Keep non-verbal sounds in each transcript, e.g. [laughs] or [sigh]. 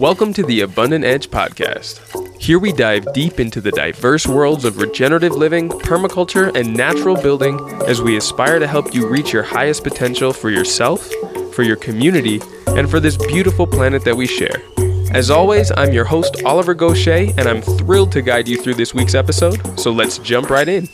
Welcome to the Abundant Edge podcast. Here we dive deep into the diverse worlds of regenerative living, permaculture, and natural building as we aspire to help you reach your highest potential for yourself, for your community, and for this beautiful planet that we share. As always, I'm your host, Oliver Goshey, and I'm thrilled to guide you through this week's episode. So let's jump right in.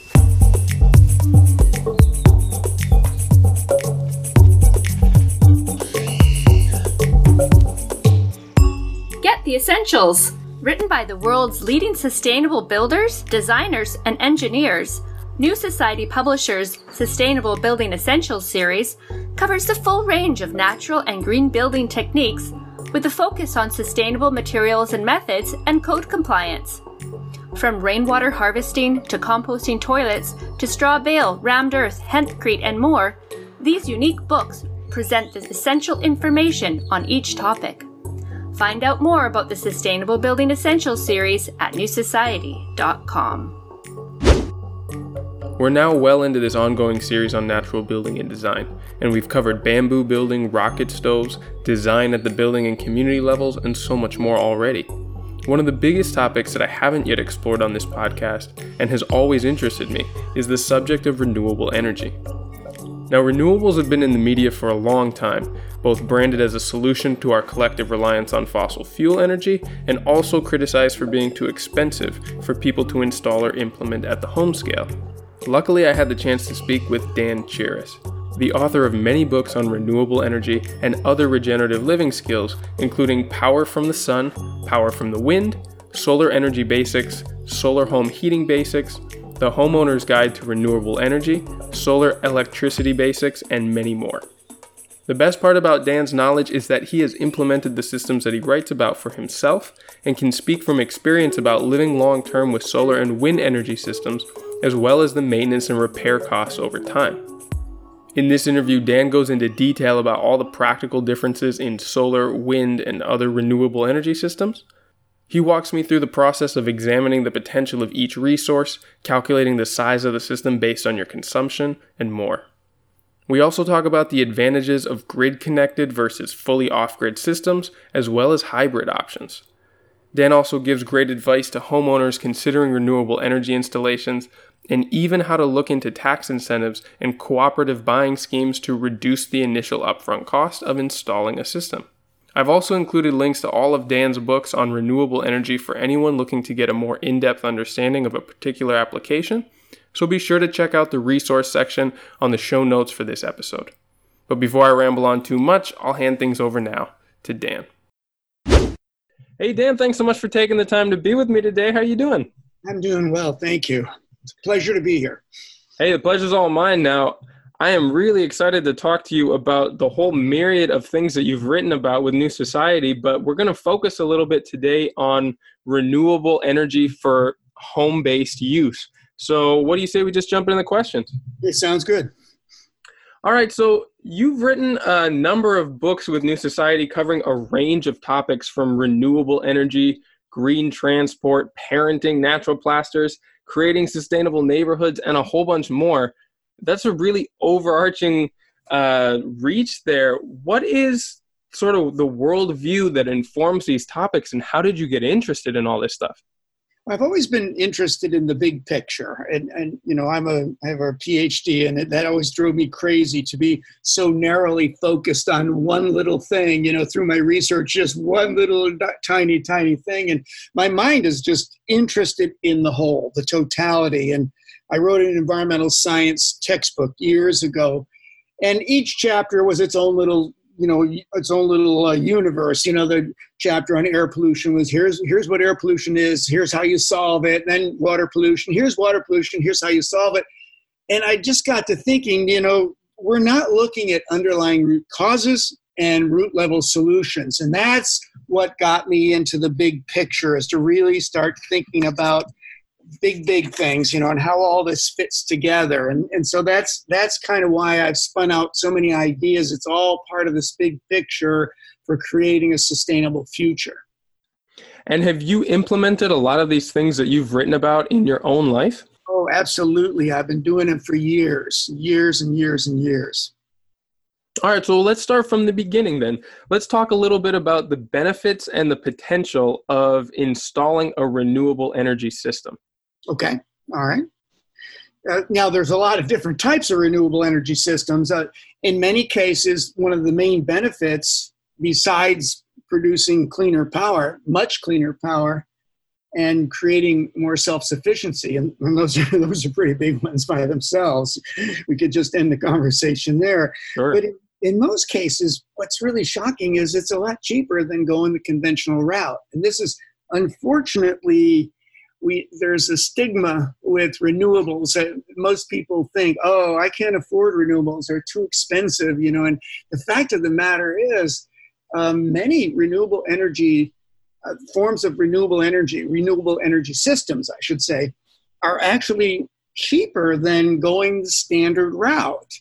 Essentials, written by the world's leading sustainable builders, designers, and engineers. New Society Publishers' Sustainable Building Essentials series covers the full range of natural and green building techniques with a focus on sustainable materials and methods and code compliance. From rainwater harvesting to composting toilets to straw bale, rammed earth, hempcrete, and more, these unique books present the essential information on each topic. Find out more about the Sustainable Building Essentials series at newsociety.com. We're now well into this ongoing series on natural building and design, and we've covered bamboo building, rocket stoves, design at the building and community levels, and so much more already. One of the biggest topics that I haven't yet explored on this podcast and has always interested me is the subject of renewable energy. Now, renewables have been in the media for a long time, both branded as a solution to our collective reliance on fossil fuel energy and also criticized for being too expensive for people to install or implement at the home scale. Luckily, I had the chance to speak with Dan Chiras, the author of many books on renewable energy and other regenerative living skills, including Power from the Sun, Power from the Wind, Solar Energy Basics, Solar Home Heating Basics, the Homeowner's Guide to Renewable Energy, Solar Electricity Basics, and many more. The best part about Dan's knowledge is that he has implemented the systems that he writes about for himself and can speak from experience about living long term with solar and wind energy systems, as well as the maintenance and repair costs over time. In this interview, Dan goes into detail about all the practical differences in solar, wind, and other renewable energy systems, he walks me through the process of examining the potential of each resource, calculating the size of the system based on your consumption, and more. We also talk about the advantages of grid connected versus fully off grid systems, as well as hybrid options. Dan also gives great advice to homeowners considering renewable energy installations, and even how to look into tax incentives and cooperative buying schemes to reduce the initial upfront cost of installing a system. I've also included links to all of Dan's books on renewable energy for anyone looking to get a more in depth understanding of a particular application, so be sure to check out the resource section on the show notes for this episode. But before I ramble on too much, I'll hand things over now to Dan. Hey Dan, thanks so much for taking the time to be with me today. How are you doing? I'm doing well, thank you. It's a pleasure to be here. Hey, the pleasure's all mine now. I am really excited to talk to you about the whole myriad of things that you've written about with New Society, but we're going to focus a little bit today on renewable energy for home based use. So, what do you say we just jump into the questions? It sounds good. All right, so you've written a number of books with New Society covering a range of topics from renewable energy, green transport, parenting, natural plasters, creating sustainable neighborhoods, and a whole bunch more that's a really overarching uh, reach there. What is sort of the worldview that informs these topics, and how did you get interested in all this stuff? I've always been interested in the big picture, and and you know I'm a I have a PhD, and that always drove me crazy to be so narrowly focused on one little thing. You know, through my research, just one little tiny tiny thing, and my mind is just interested in the whole, the totality, and I wrote an environmental science textbook years ago, and each chapter was its own little, you know, its own little uh, universe. You know, the chapter on air pollution was here's here's what air pollution is, here's how you solve it. Then water pollution, here's water pollution, here's how you solve it. And I just got to thinking, you know, we're not looking at underlying root causes and root level solutions, and that's what got me into the big picture is to really start thinking about big big things you know and how all this fits together. And and so that's that's kind of why i've spun out so many ideas. It's all part of this big picture for creating a sustainable future. And have you implemented a lot of these things that you've written about in your own life? Oh absolutely. I've been doing it for years years and years and years. All right, so let's start from the beginning then. Let's talk a little bit about the benefits and the potential of installing a renewable energy system. Okay, all right. Uh, now, there's a lot of different types of renewable energy systems. Uh, in many cases, one of the main benefits, besides producing cleaner power, much cleaner power, and creating more self-sufficiency, and, and those are [laughs] those are pretty big ones by themselves. We could just end the conversation there. Sure. But in, in most cases, what's really shocking is it's a lot cheaper than going the conventional route, and this is unfortunately we there's a stigma with renewables that most people think, oh, I can't afford renewables; they're too expensive, you know. And the fact of the matter is, um, many renewable energy uh, forms of renewable energy, renewable energy systems, I should say, are actually cheaper than going the standard route.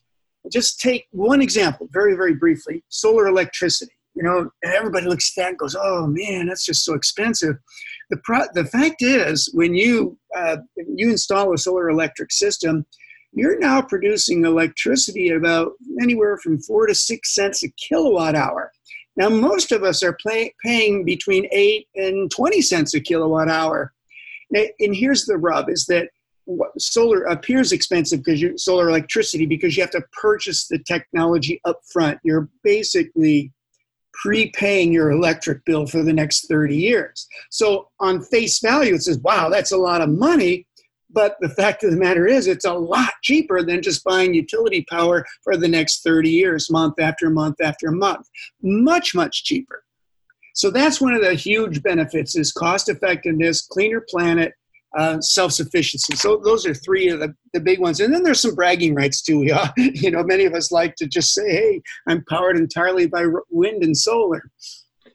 Just take one example, very, very briefly: solar electricity. You know, everybody looks at that and goes, "Oh man, that's just so expensive." The, pro- the fact is, when you, uh, you install a solar electric system, you're now producing electricity at about anywhere from four to six cents a kilowatt hour. Now, most of us are pay- paying between eight and 20 cents a kilowatt hour. And here's the rub is that solar appears expensive because you solar electricity because you have to purchase the technology up front. You're basically prepaying your electric bill for the next 30 years. So on face value, it says, wow, that's a lot of money. But the fact of the matter is, it's a lot cheaper than just buying utility power for the next 30 years, month after month after month. Much, much cheaper. So that's one of the huge benefits is cost effectiveness, cleaner planet, uh, self-sufficiency. So those are three of the, the big ones. And then there's some bragging rights too. [laughs] Yeah, you know, many of us like to just say, "Hey, I'm powered entirely by wind and solar."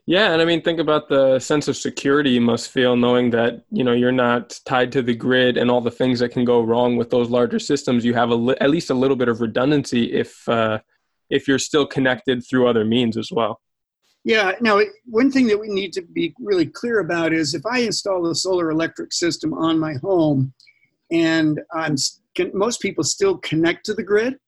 Yeah, and I mean, think about the sense of security you must feel knowing that you know you're not tied to the grid and all the things that can go wrong with those larger systems. You have a li- at least a little bit of redundancy if uh, if you're still connected through other means as well. Yeah. Now, one thing that we need to be really clear about is if I install a solar electric system on my home, and I'm most people still connect to the grid,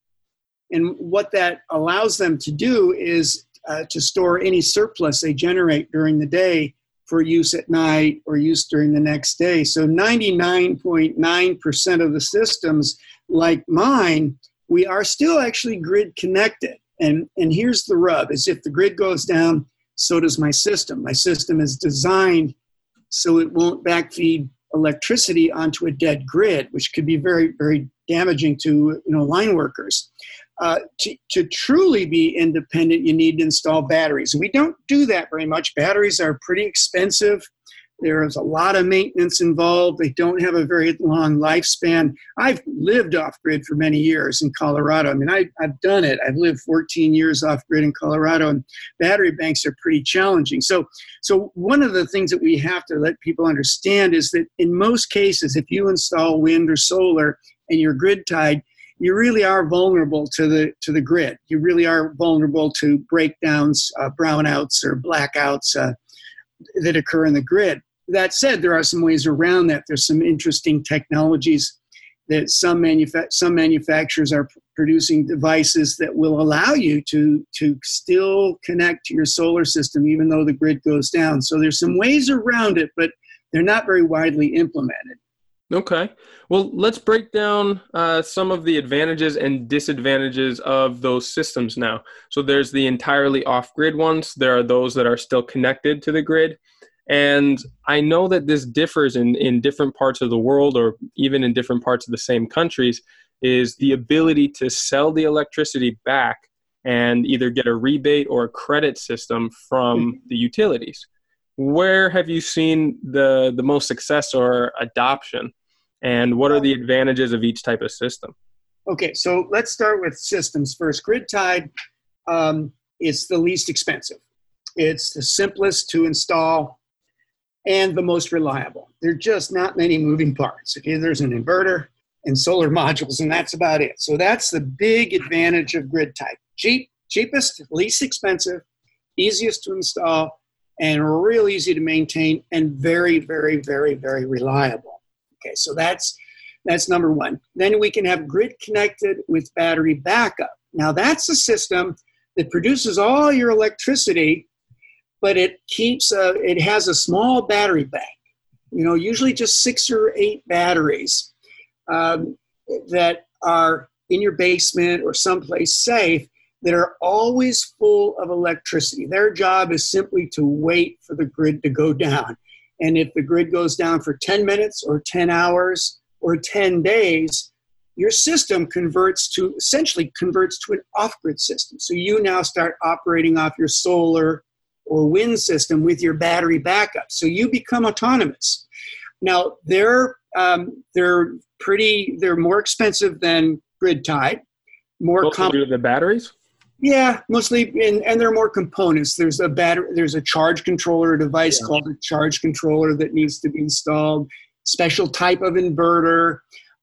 and what that allows them to do is uh, to store any surplus they generate during the day for use at night or use during the next day. So 99.9% of the systems like mine, we are still actually grid connected. And, and here's the rub is if the grid goes down, so does my system. My system is designed so it won't backfeed electricity onto a dead grid, which could be very, very damaging to you know line workers. Uh, to, to truly be independent, you need to install batteries. We don't do that very much. Batteries are pretty expensive. There is a lot of maintenance involved. They don't have a very long lifespan. I've lived off grid for many years in Colorado. I mean, I, have done it. I've lived 14 years off grid in Colorado, and battery banks are pretty challenging. So, so one of the things that we have to let people understand is that in most cases, if you install wind or solar and you're grid tied, you really are vulnerable to the to the grid. You really are vulnerable to breakdowns, uh, brownouts, or blackouts uh, that occur in the grid that said, there are some ways around that. There's some interesting technologies that some, manufa- some manufacturers are producing devices that will allow you to, to still connect to your solar system even though the grid goes down. So there's some ways around it, but they're not very widely implemented. Okay. Well, let's break down uh, some of the advantages and disadvantages of those systems now. So there's the entirely off grid ones, there are those that are still connected to the grid, and I know that this differs in, in different parts of the world or even in different parts of the same countries, is the ability to sell the electricity back and either get a rebate or a credit system from mm-hmm. the utilities. Where have you seen the, the most success or adoption? And what are the advantages of each type of system? Okay, so let's start with systems first. Grid tied um, is the least expensive. It's the simplest to install and the most reliable. There are just not many moving parts. Okay, there's an inverter and solar [laughs] modules, and that's about it. So that's the big advantage of grid type. Cheap, cheapest, least expensive, easiest to install, and real easy to maintain, and very, very, very, very reliable. Okay, so that's that's number one. Then we can have grid connected with battery backup. Now that's a system that produces all your electricity, but it keeps a, it has a small battery bank. You know, usually just six or eight batteries um, that are in your basement or someplace safe that are always full of electricity. Their job is simply to wait for the grid to go down. And if the grid goes down for 10 minutes or 10 hours or 10 days, your system converts to essentially converts to an off-grid system. So you now start operating off your solar or wind system with your battery backup. So you become autonomous. Now they're um, they're pretty they're more expensive than grid tied. More com- the batteries. Yeah, mostly, and, and there are more components. There's a battery. There's a charge controller device yeah. called a charge controller that needs to be installed. Special type of inverter.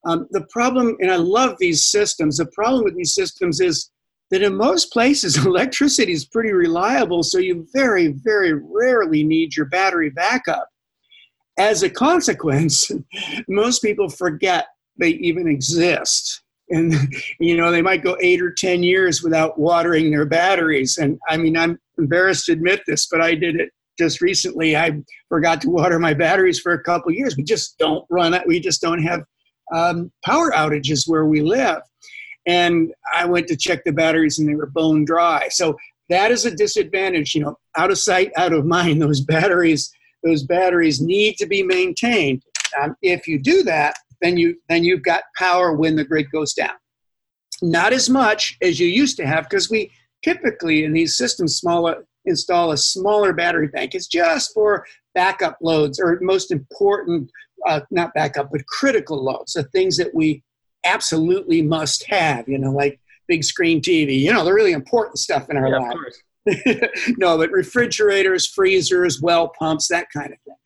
Um, the problem, and I love these systems, the problem with these systems is that in most places, [laughs] electricity is pretty reliable, so you very, very rarely need your battery backup. As a consequence, [laughs] most people forget they even exist. And, [laughs] you know, they might go eight or 10 years without watering their batteries. And I mean, I'm embarrassed to admit this, but I did it just recently. I forgot to water my batteries for a couple years. We just don't run. We just don't have um, power outages where we live. And I went to check the batteries and they were bone dry. So that is a disadvantage, you know, out of sight, out of [laughs] mind. Those batteries, those batteries need to be maintained. Um, if you do that, then you then you've got power when the grid goes down. Not as much as you used to have because we typically in these systems smaller install a smaller battery bank. It's just for backup loads or most important uh, not backup, but critical loads, the things that we absolutely must have, you know, like big screen TV, you know, the really important stuff in our yeah, lives. [laughs] no, but refrigerators, freezers, well pumps, that kind of thing.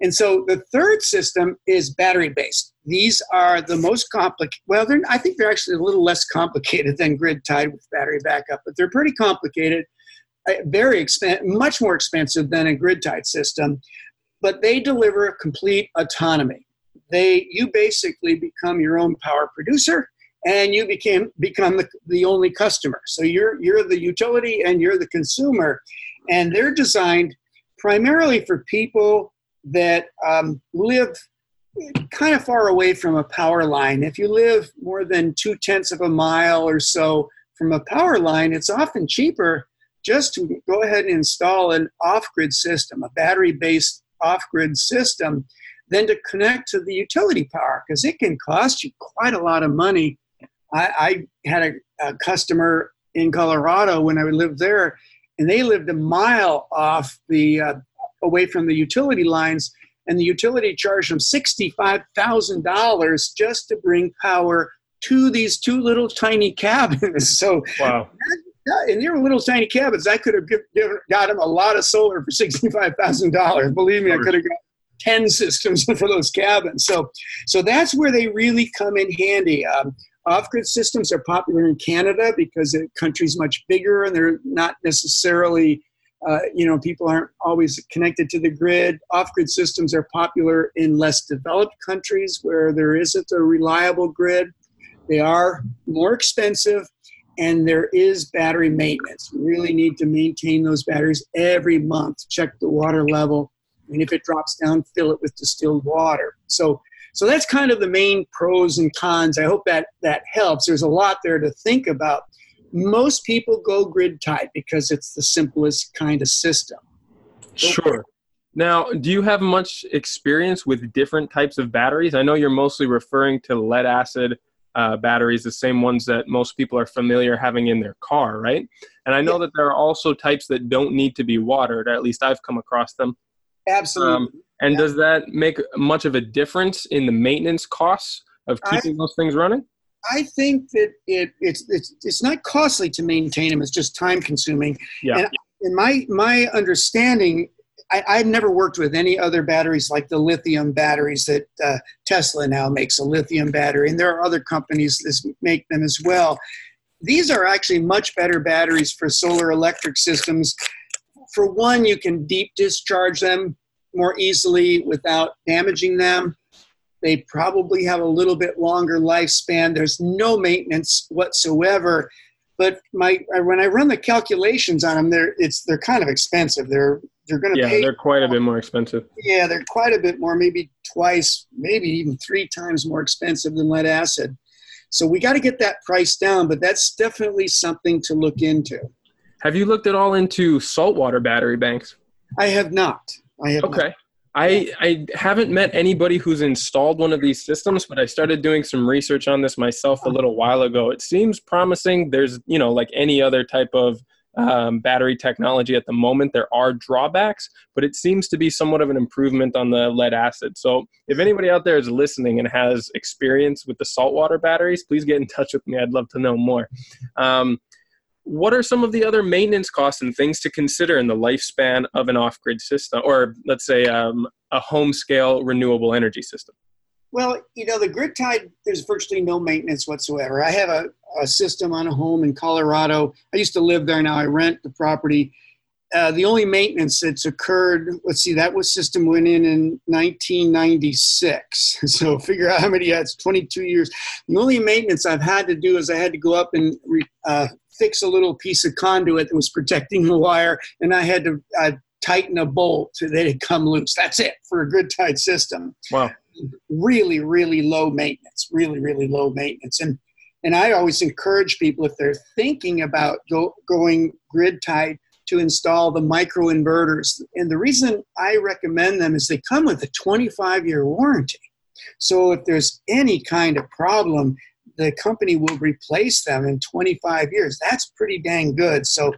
And so the third system is battery based. These are the most complicated. Well, I think they're actually a little less complicated than grid tied with battery backup, but they're pretty complicated, uh, very expensive, much more expensive than a grid tied system but they deliver complete autonomy. They, you basically become your own power producer and you became, become the, the only customer. So you're, you're the utility and you're the consumer. And they're designed primarily for people that um, live kind of far away from a power line. If you live more than two tenths of a mile or so from a power line, it's often cheaper just to go ahead and install an off grid system, a battery based off grid system than to connect to the utility power because it can cost you quite a lot of money. I, I had a, a, customer in Colorado when I lived there, and they lived a mile off the uh, away from the utility lines, and the utility charged them sixty-five thousand dollars just to bring power to these two little tiny cabins. [laughs] So wow. And they were little tiny cabins. I could have give, got him a lot of solar for sixty-five thousand dollars. Believe me, I could have got ten [laughs] systems for those cabins. So, so that's where they really come in handy. Um, off-grid systems are popular in Canada because the country's much bigger and they're not necessarily, uh, you know, people aren't always connected to the grid. Off-grid systems are popular in less developed countries where there isn't a reliable grid. They are more expensive and there is battery maintenance. You really need to maintain those batteries every month, check the water level, and if it drops down, fill it with distilled water. So, so that's kind of the main pros and cons. I hope that that helps. There's a lot there to think about. Most people go grid tied because it's the simplest kind of system. Sure. Now, do you have much experience with different types of batteries? I know you're mostly referring to lead acid uh, batteries, the same ones that most people are familiar having in their car, right? And I know yeah. that there are also types that don't need to be watered. At least I've come across them. Absolutely. Um, and yeah. does that make much of a difference in the maintenance costs of keeping I, those things running? I think that it, it's it's it's not costly to maintain them. It's just time consuming. Yeah. And in my my understanding I, have never worked with any other batteries like the lithium batteries that uh, Tesla now makes a lithium battery, and there are other companies that make them as well. These are actually much better batteries for solar electric systems. For one, you can deep discharge them more easily without damaging them. They probably have a little bit longer lifespan. There's no maintenance whatsoever but my when I run the calculations on them, they're it's they're kind of expensive. They're they're going to yeah, pay. they're quite a bit more expensive. Yeah, they're quite a bit more, maybe twice, maybe even three times more expensive than lead acid. So we got to get that price down, but that's definitely something to look into. Have you looked at all into saltwater battery banks? I have not. I have Okay. not. I, I haven't met anybody who's installed one of these systems, but I started doing some research on this myself a little while ago. It seems promising. There's, you know, like any other type of um, battery technology at the moment, there are drawbacks, but it seems to be somewhat of an improvement on the lead acid. So if anybody out there is listening and has experience with the saltwater batteries, please get in touch with me. I'd love to know more. Um, what are some of the other maintenance costs and things to consider in the lifespan of an off-grid system or let's say um, a home scale renewable energy system Well, you know, the grid tied, there's virtually no maintenance whatsoever. I have a, a system on a home in Colorado. I used to live there. Now I rent the property. Uh, the only maintenance that's occurred, let's see, that was system went in in 1996. [laughs] So figure out how many, yeah, it's 22 years. The only maintenance I've had to do is I had to go up and re, uh, fix a little piece of conduit that was protecting the wire, and I had to uh, tighten a bolt that had come loose. That's it for a grid tied system. Wow. Really really low maintenance really really low maintenance. And and i always encourage people if they're thinking about go, going grid tied to install the micro inverters and the reason i recommend them is they come with a 25 year warranty. So if there's any kind of problem the company will replace them in 25 years that's pretty dang good so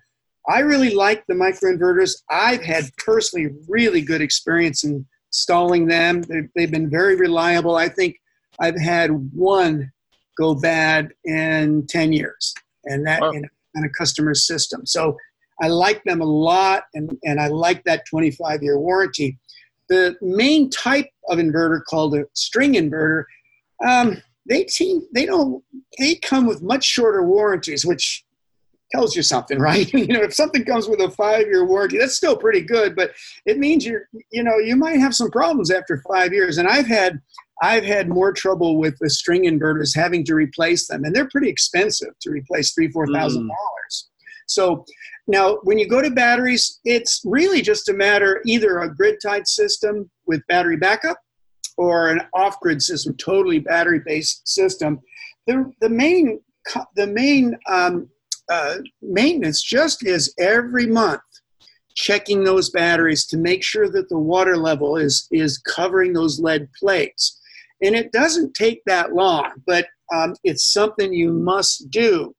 i really like the micro inverters i've had personally really good experience in installing them. They've, they've been very reliable. I think I've had one go bad in 10 years, and that Wow. in, in a customer system. So I like them a lot, and, and I like that 25 year warranty. The main type of inverter called a string inverter, um, they seem they don't they come with much shorter warranties, which tells you something, [laughs] right? you know, if something comes with a five year warranty, that's still pretty good, but it means you're you know you might have some problems after five years. And I've had I've had more trouble with the string inverters having to replace them, and they're pretty expensive to replace three four thousand hmm. dollars. So now when you go to batteries, it's really just a matter either a grid tied system with battery backup or an off grid system, totally battery based system. The the main the main um, uh, maintenance just is every month checking those batteries to make sure that the water level is is covering those lead plates. And it doesn't take that long but um, it's something you must do.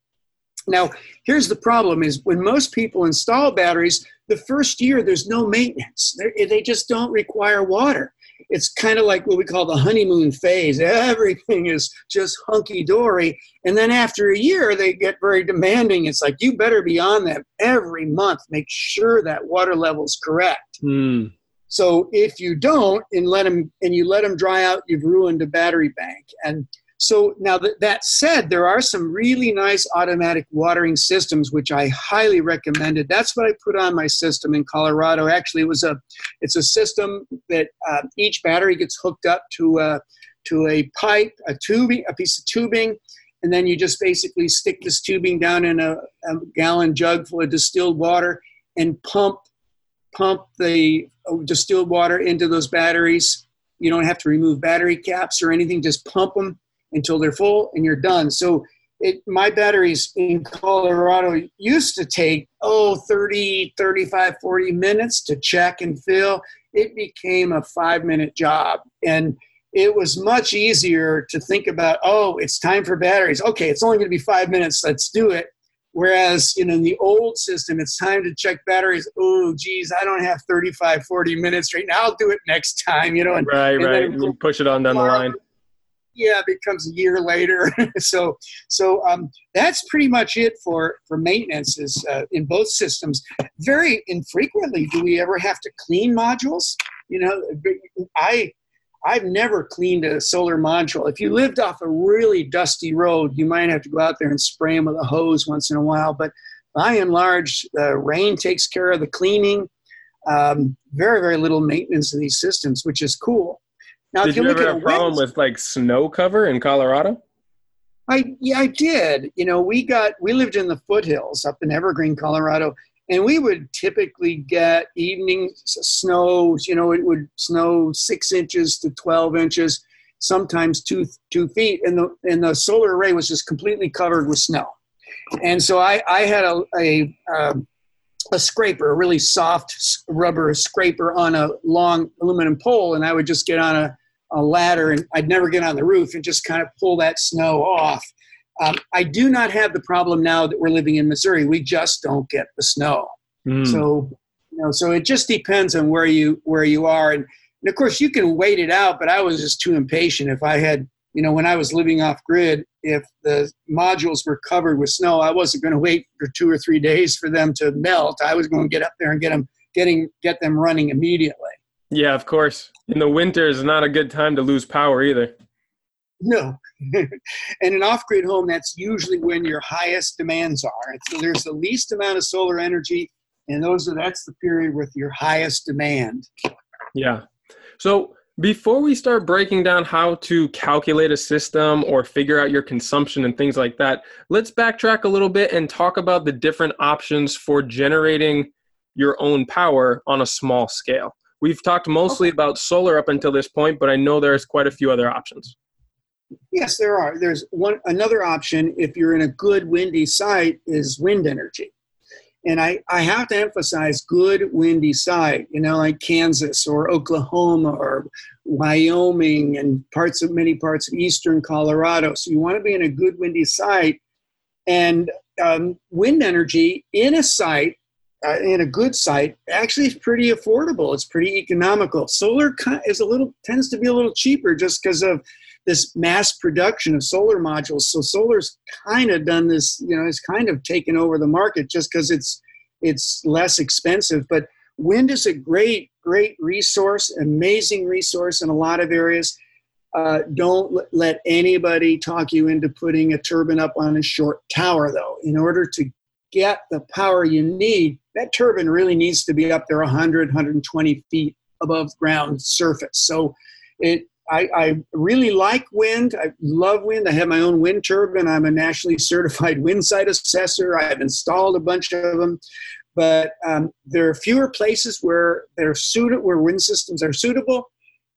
Now here's the problem is when most people install batteries the first year there's no maintenance. They're, they just don't require water it's kind of like what we call the honeymoon phase everything is just hunky-dory and then after a year they get very demanding it's like you better be on them every month make sure that water level's correct Hmm. so if you don't and let them and you let them dry out, you've ruined a battery bank. And so now that, that said, there are some really nice automatic watering systems which I highly recommended. That's what I put on my system in Colorado. Actually, it was a it's a system that uh, each battery gets hooked up to a, to a pipe, a tubing, a piece of tubing, and then you just basically stick this tubing down in a, a gallon jug full of distilled water and pump pump the uh, distilled water into those batteries. You don't have to remove battery caps or anything, just pump them until they're full and you're done. So it, my batteries in Colorado used to take, oh, 30, 35, 40 minutes to check and fill. It became a five minute job. And it was much easier to think about, oh, it's time for batteries. Okay, it's only going to be five minutes. Let's do it. Whereas, you know, in the old system, it's time to check batteries. Oh, geez, I don't have 35, 40 minutes right now. I'll do it next time, you know. And, Right, and right. then- You push it on down the line. Yeah, it becomes a year later. [laughs] so, so um, that's pretty much it for for maintenance. Is uh, in both systems. Very infrequently do we ever have to clean modules. You know, I I've never cleaned a solar module. If you lived off a really dusty road, you might have to go out there and spray them with a hose once in a while. But by and large, the rain takes care of the cleaning. Um, very, very little maintenance of these systems, which is cool. Now, Did if you ever at have a problem with like snow cover in Colorado? I yeah, I did. You know, we got we lived in the foothills up in Evergreen, Colorado, and we would typically get evening snows. You know, it would snow six inches to twelve inches, sometimes two two feet, and the and the solar array was just completely covered with snow. And so I I had a a um, a scraper, a really soft rubber scraper on a long aluminum pole, and I would just get on a, a ladder and I'd never get on the roof and just kind of pull that snow off. Um, I do not have the problem now that we're living in Missouri. We just don't get the snow. Mm. So, you know, so it just depends on where you where you are, and, and of course you can wait it out. But I was just too impatient. If I had, you know, when I was living off grid, if the modules were covered with snow, I wasn't going to wait for two or three days for them to melt. I was going to get up there and get them getting get them running immediately. Yeah, of course. In the winter is not a good time to lose power either. No. [laughs] and an off-grid home, that's usually when your highest demands are. So there's the least amount of solar energy, and those are that's the period with your highest demand. Yeah. So before we start breaking down how to calculate a system or figure out your consumption and things like that, let's backtrack a little bit and talk about the different options for generating your own power on a small scale. We've talked mostly okay. about solar up until this point, but I know there's quite a few other options. Yes, there are. There's one another option if you're in a good windy site is wind energy. And I, I have to emphasize good windy site, you know, like Kansas or Oklahoma or Wyoming and parts of many parts of eastern Colorado. So you want to be in a good windy site. And um, wind energy in a site, uh, in a good site, actually pretty affordable. It's pretty economical. Solar is a little tends to be a little cheaper just because of this mass production of solar modules. So solar's kind of done this, you know, it's kind of taken over the market just because it's it's less expensive. But wind is a great, great resource, amazing resource in a lot of areas. Uh, don't let anybody talk you into putting a turbine up on a short tower, though. In order to get the power you need, that turbine really needs to be up there 100, 120 feet above ground surface. So it I, I, really like wind. I love wind. I have my own wind turbine. I'm a nationally certified wind site assessor. I've installed a bunch of them, but um, there are fewer places where they're suited, where wind systems are suitable,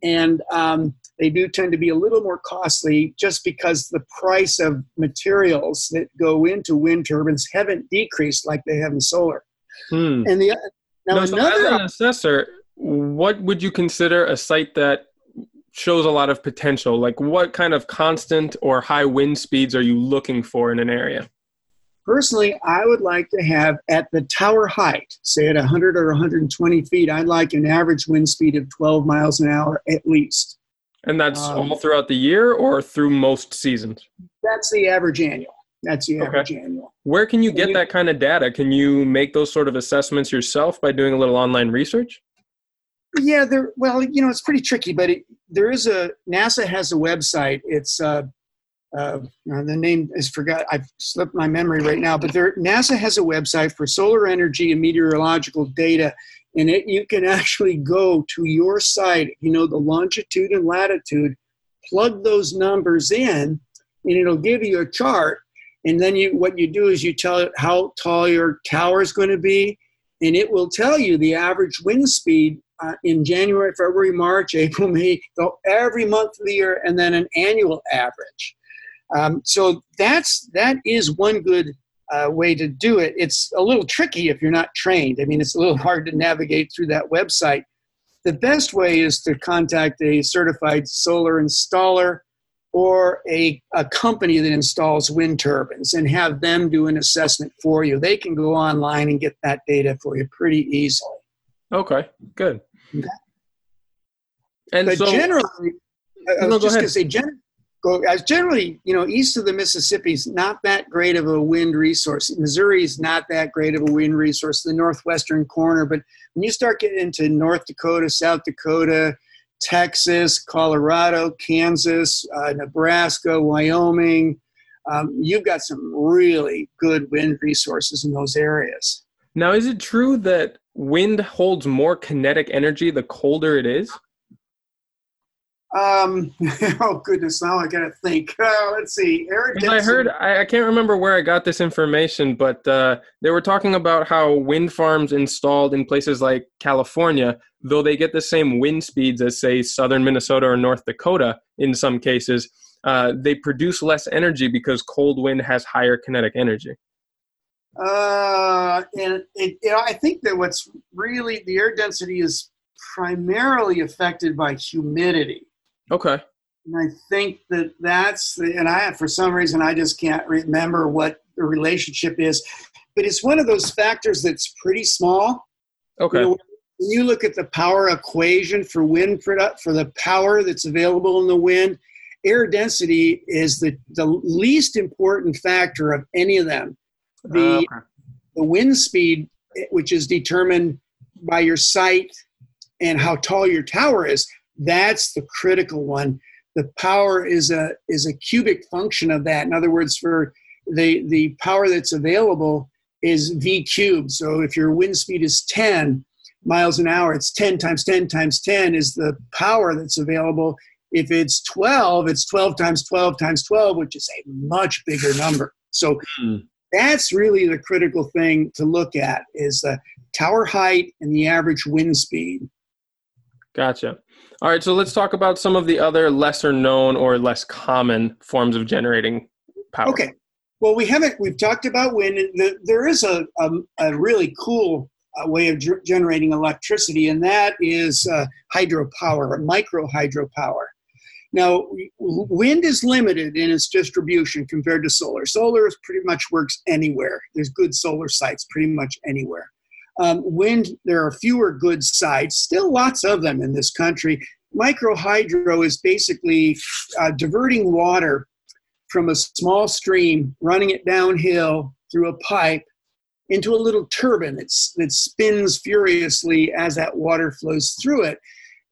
and um, they do tend to be a little more costly just because the price of materials that go into wind turbines haven't decreased like they have in solar. Hmm. And the now no, another, so as an assessor, what would you consider a site that shows a lot of potential. Like, what kind of constant or high wind speeds are you looking for in an area? Personally, I would like to have at the tower height, say at 100 or 120 feet, I'd like an average wind speed of 12 miles an hour at least. And that's um, all throughout the year or through most seasons? That's the average annual. That's the average okay. annual. Where can you get that kind of data? Can you make those sort of assessments yourself by doing a little online research? Yeah, there. Well, you know, it's pretty tricky, but it, there is a NASA has a website. It's uh, uh, the name is forgot. I've slipped my memory right now, but there NASA has a website for solar energy and meteorological data, and it you can actually go to your site. You know, the longitude and latitude, plug those numbers in, and it'll give you a chart. And then you, what you do is you tell it how tall your tower is going to be, and it will tell you the average wind speed uh, in January, February, March, [laughs] April, May, every month of the year, and then an annual average. Um, so that's that is one good uh, way to do it. It's a little tricky if you're not trained. I mean, it's a little [laughs] hard to navigate through that website. The best way is to contact a certified solar installer or a, a company that installs wind turbines and have them do an assessment for you. They can go online and get that data for you pretty easily. Okay, good. And but so, generally, I was no, just going to say, gen- go, as generally, you know, east of the Mississippi is not that great of a wind resource. Missouri is not that great of a wind resource, the northwestern corner. But when you start getting into North Dakota, South Dakota, Texas, Colorado, Kansas, uh, Nebraska, Wyoming, um, you've got some really good wind resources in those areas. Now, is it true that wind holds more kinetic energy the colder it is? Um, [laughs] oh goodness, now I gotta think. [laughs] Uh, let's see. Eric, I heard I, I, can't remember where I got this information, but uh, they were talking about how wind farms installed in places like California, though they get the same wind speeds as say southern Minnesota or North Dakota in some cases, uh, they produce less energy because cold wind has higher kinetic energy. Uh, and it, you know, I think that what's really the air density is primarily affected by humidity. Okay. And I think that that's the, and I for some reason I just can't remember what the relationship is, but it's one of those factors that's pretty small. Okay. You know, when you look at the power equation for wind product for the power that's available in the wind, air density is the, the least important factor of any of them. The, uh, okay. the wind speed, which is determined by your site and how tall your tower is, that's the critical one. The power is a is a cubic function of that. In other words, for the the power that's available is v cubed. So if your wind speed is 10 miles an hour, it's 10 times 10 times 10 is the power that's available. If it's 12, it's 12 times 12 times 12, which is a much bigger number. So mm. that's really the critical thing to look at is the tower height and the average wind speed. Gotcha. All right, so let's talk about some of the other lesser known or less common forms of generating power. Okay. Well, we haven't, we've talked about wind. There is a, a, a really cool uh, way of generating electricity, and that is uh, hydropower, micro hydropower. Now, wind is limited in its distribution compared to solar. Solar pretty much works anywhere. There's good solar sites pretty much anywhere. Um, wind, there are fewer good sites, still lots of them in this country. Micro hydro is basically uh, diverting water from a small stream, running it downhill through a pipe into a little turbine that's, that spins furiously as that water flows through it.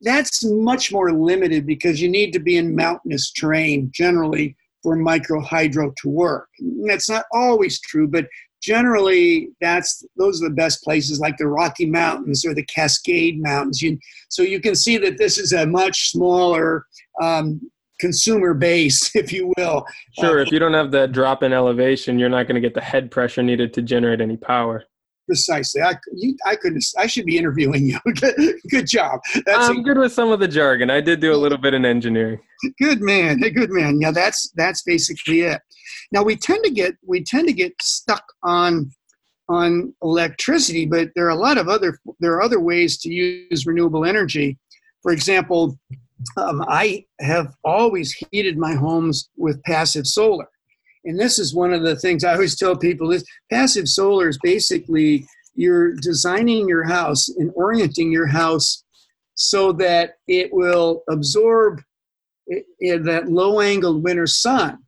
That's much more limited because you need to be in mountainous terrain generally for micro hydro to work. That's not always true, but generally that's those are the best places like the rocky mountains or the cascade mountains you, so you can see that this is a much smaller um, consumer base [laughs] if you will sure uh, if you don't have that drop in elevation you're not going to get the head pressure needed to generate any power precisely. I, you, I couldn't I should be interviewing you. [laughs] good job. That's I'm a, good with some of the jargon. I did do a little bit in engineering. Good man. Good man. Yeah, that's that's basically it. Now we tend to get we tend to get stuck on on electricity, but there are a lot of other there are other ways to use renewable energy. For example, um, I have always heated my homes with passive solar and this is one of the things I always tell people is passive solar is basically you're designing your house and orienting your house so that it will absorb that low angled winter sun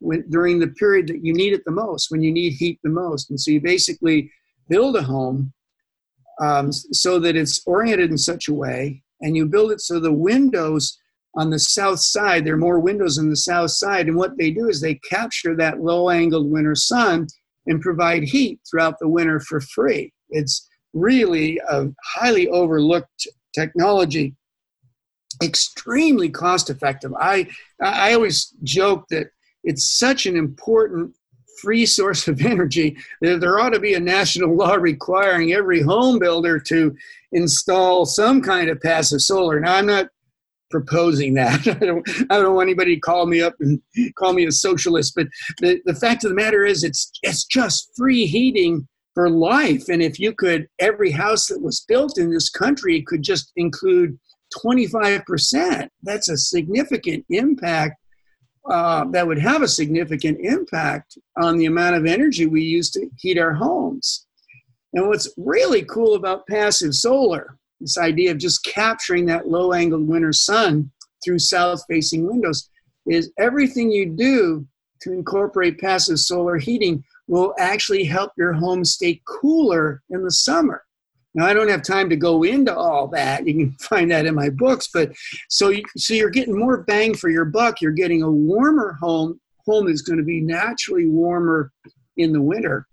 when, during the period that you need it the most, when you need heat the most. And so you basically build a home um, so that it's oriented in such a way, and you build it so the windows on the south side, there are more windows on the south side, and what they do is they capture that low angled winter sun and provide heat throughout the winter for free. It's really a highly overlooked technology, extremely cost effective. I, I always joke that it's such an important free source of [laughs] energy that there ought to be a national law requiring every home builder to install some kind of passive solar. Now, I'm not proposing that. [laughs] I don't, I don't want anybody to call me up and [laughs] call me a socialist, but the, the fact of the matter is it's, it's just free heating for life. And if you could, every house that was built in this country could just include 25%, that's a significant impact. Uh, that would have a significant impact on the amount of energy we use to heat our homes. And what's really cool about passive solar this idea of just capturing that low angled winter sun through south facing windows is everything you do to incorporate passive solar heating will actually help your home stay cooler in the summer. Now I don't have time to go into all that. You can [laughs] find that in my books, but so you, so you're getting more bang for your buck. You're getting a warmer home. Home is going to be naturally warmer in the winter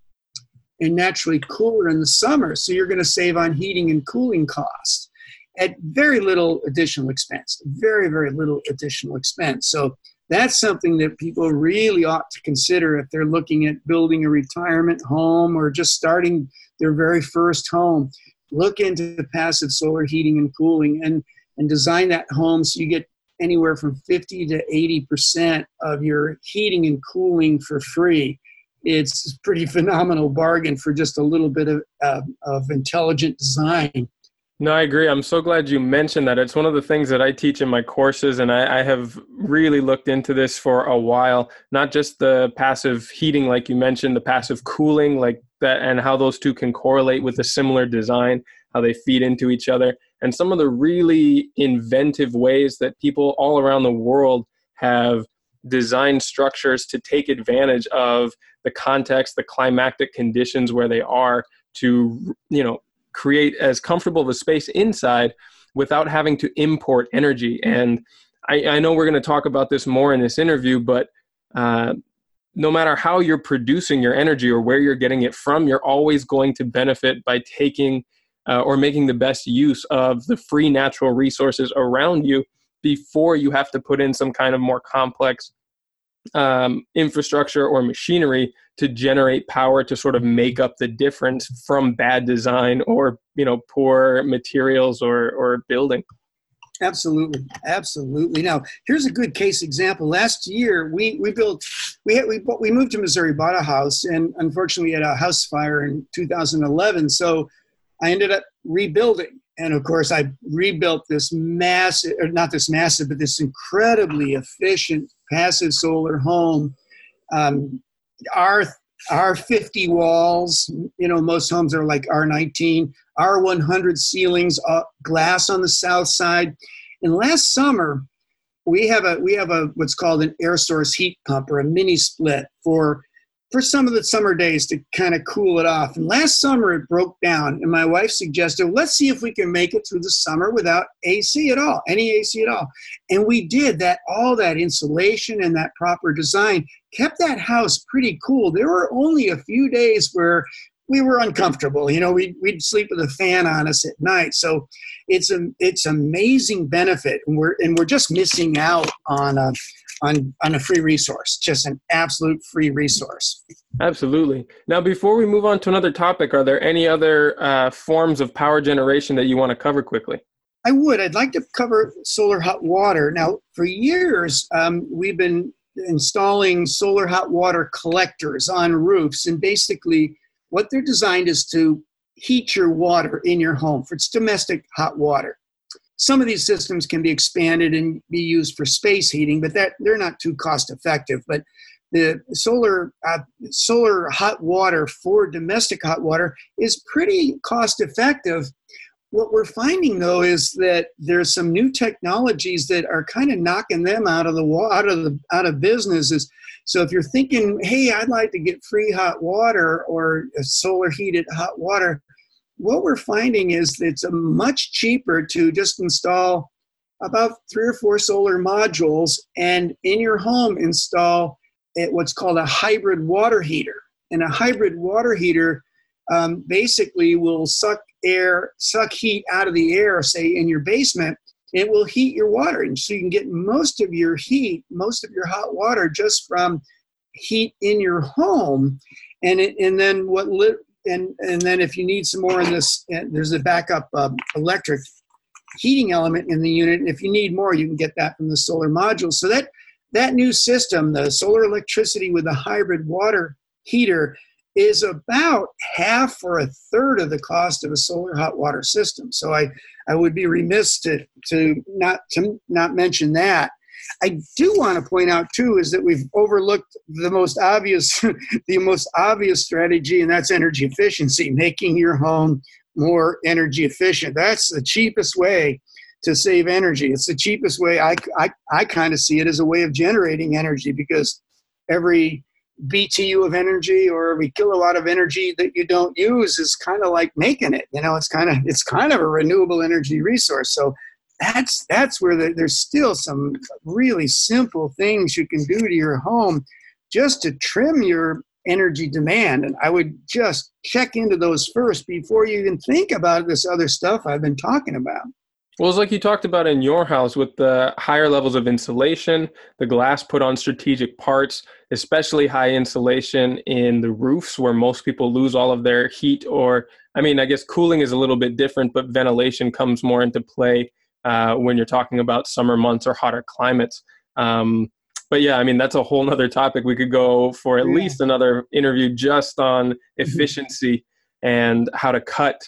and naturally cooler in the summer. So you're going to save on heating and cooling costs. at very little additional expense, very, very little additional expense. So that's something that people really ought to consider if they're looking at building a retirement home or just starting their very first home. Look into the passive solar heating and cooling and, and design that home so you get anywhere from 50 to 80% of your heating and cooling for free. It's a pretty phenomenal bargain for just a little bit of, uh, of intelligent design. No, I agree. I'm so glad you mentioned that. It's one of the things that I teach in my courses, and I, I, have really looked into this for a while. Not just the passive heating, like you mentioned, the passive cooling, like that, and how those two can correlate with a similar design, how they feed into each other, and some of the really inventive ways that people all around the world have designed structures to take advantage of the context, the climatic conditions where they are to, you know, create as comfortable of a space inside without having to import energy. And I, I know we're going to talk about this more in this interview, but uh, no matter how you're producing your energy or where you're getting it from, you're always going to benefit by taking uh, or making the best use of the free natural resources around you before you have to put in some kind of more complex um, infrastructure or machinery to generate power to sort of make up the difference from bad design or you know poor materials or or building. Absolutely. Absolutely. Now here's a good case example. Last year we we built we had, we, we moved to missouri bought a house and unfortunately had a house fire in 2011 so i ended up rebuilding. And of course i rebuilt this massive or not this massive but this incredibly efficient passive solar home. Um, our our 50 walls, you know, most homes are like R19, R100 ceilings, uh, glass on the south side. And last summer, we have a we have a what's called an air source heat pump or a mini split for for some of the summer days to kind of cool it off. And last summer it broke down, and my wife suggested, let's see if we can make it through the summer without AC at all, any AC at all. And we did that, all that insulation and that proper design kept that house pretty cool. There were only a few days where we were uncomfortable. You know, we'd, we'd sleep with a fan on us at night. So it's a it's amazing benefit, and we're and we're just missing out on a on on a free resource, just an absolute free resource. Absolutely. Now, before we move on to another topic, are there any other uh, forms of power generation that you want to cover quickly? I would. I'd like to cover solar hot water. Now, for years, um, we've been installing solar hot water collectors on roofs, and basically what they're designed is to heat your water in your home for its domestic hot water. Some of these systems can be expanded and be used for space heating, but that they're not too cost effective. But the solar uh, solar hot water for domestic hot water is pretty cost effective. What we're finding though is that there's some new technologies that are kind of knocking them out of the out of the out of business. Is so if you're thinking, hey, I'd like to get free hot water or solar heated hot water, what we're finding is that it's much cheaper to just install about three or four solar modules and in your home install what's called a hybrid water heater. And a hybrid water heater um, basically will suck air, suck heat out of the air, say in your basement, it will heat your water. And so you can get most of your heat, most of your hot water just from heat in your home. And, it, and then what lit, and, and then if you need some more in this, there's a backup um, electric heating element in the unit. And if you need more, you can get that from the solar module. So that, that new system, the solar electricity with the hybrid water heater, is about half or a third of the cost of a solar hot water system. So I, I would be remiss to, to not to not mention that. I do want to point out too is that we've overlooked the most obvious [laughs] the most obvious strategy, and that's energy efficiency, making your home more energy efficient. That's the cheapest way to save energy. It's the cheapest way. I, I, I kind of see it as a way of generating energy because every BTU of energy or every kilowatt of energy that you don't use is kind of like making it. You know, it's kind of it's kind of a renewable energy resource. So that's that's where the, there's still some really simple things you can do to your home just to trim your energy demand. And I would just check into those first before you even think about this other stuff I've been talking about. Well, it's like you talked about in your house with the higher levels of insulation, the glass put on strategic parts, especially high insulation in the roofs where most people lose all of their heat. Or, I mean, I guess cooling is a little bit different, but ventilation comes more into play uh, when you're talking about summer months or hotter climates. Um, but yeah, I mean, that's a whole nother topic. We could go for at yeah. least another interview just on mm-hmm. efficiency and how to cut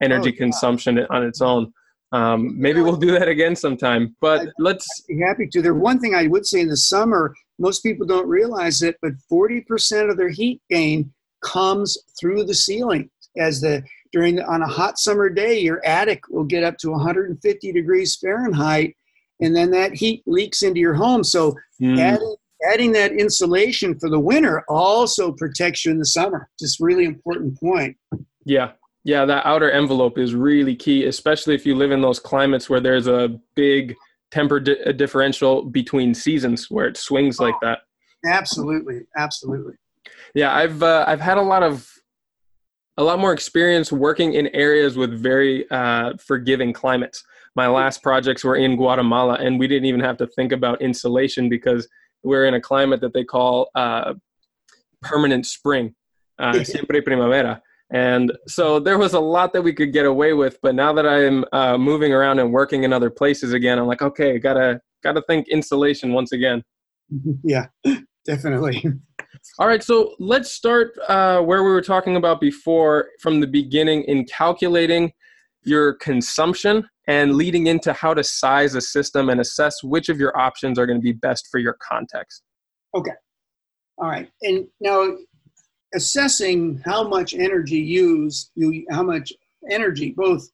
energy oh, consumption on its own. Um, maybe we'll do that again sometime. But let's. I'd be happy to. There one thing I would say in the summer, most people don't realize it, but 40% of their heat gain comes through the ceiling. As the during on a hot summer day, your attic will get up to 150 degrees Fahrenheit, and then that heat leaks into your home. So mm. adding adding that insulation for the winter also protects you in the summer. Just really important point. Yeah, yeah, that outer envelope is really key, especially if you live in those climates where there's a big temper di- differential between seasons where it swings oh, like that. Absolutely, absolutely. Yeah, I've uh, I've had a lot of a lot more experience working in areas with very uh, forgiving climates. My last projects were in Guatemala, and we didn't even have to think about insulation because we're in a climate that they call uh, permanent spring, uh, [laughs] siempre primavera. And so there was a lot that we could get away with, but now that I'm uh, moving around and working in other places again, I'm like, okay, gotta gotta think insulation once again. [laughs] Yeah, definitely. All right, so let's start uh, where we were talking about before, from the beginning in calculating your consumption and leading into how to size a system and assess which of your options are going to be best for your context. Okay. All right. And now assessing how much energy used, you, how much energy, both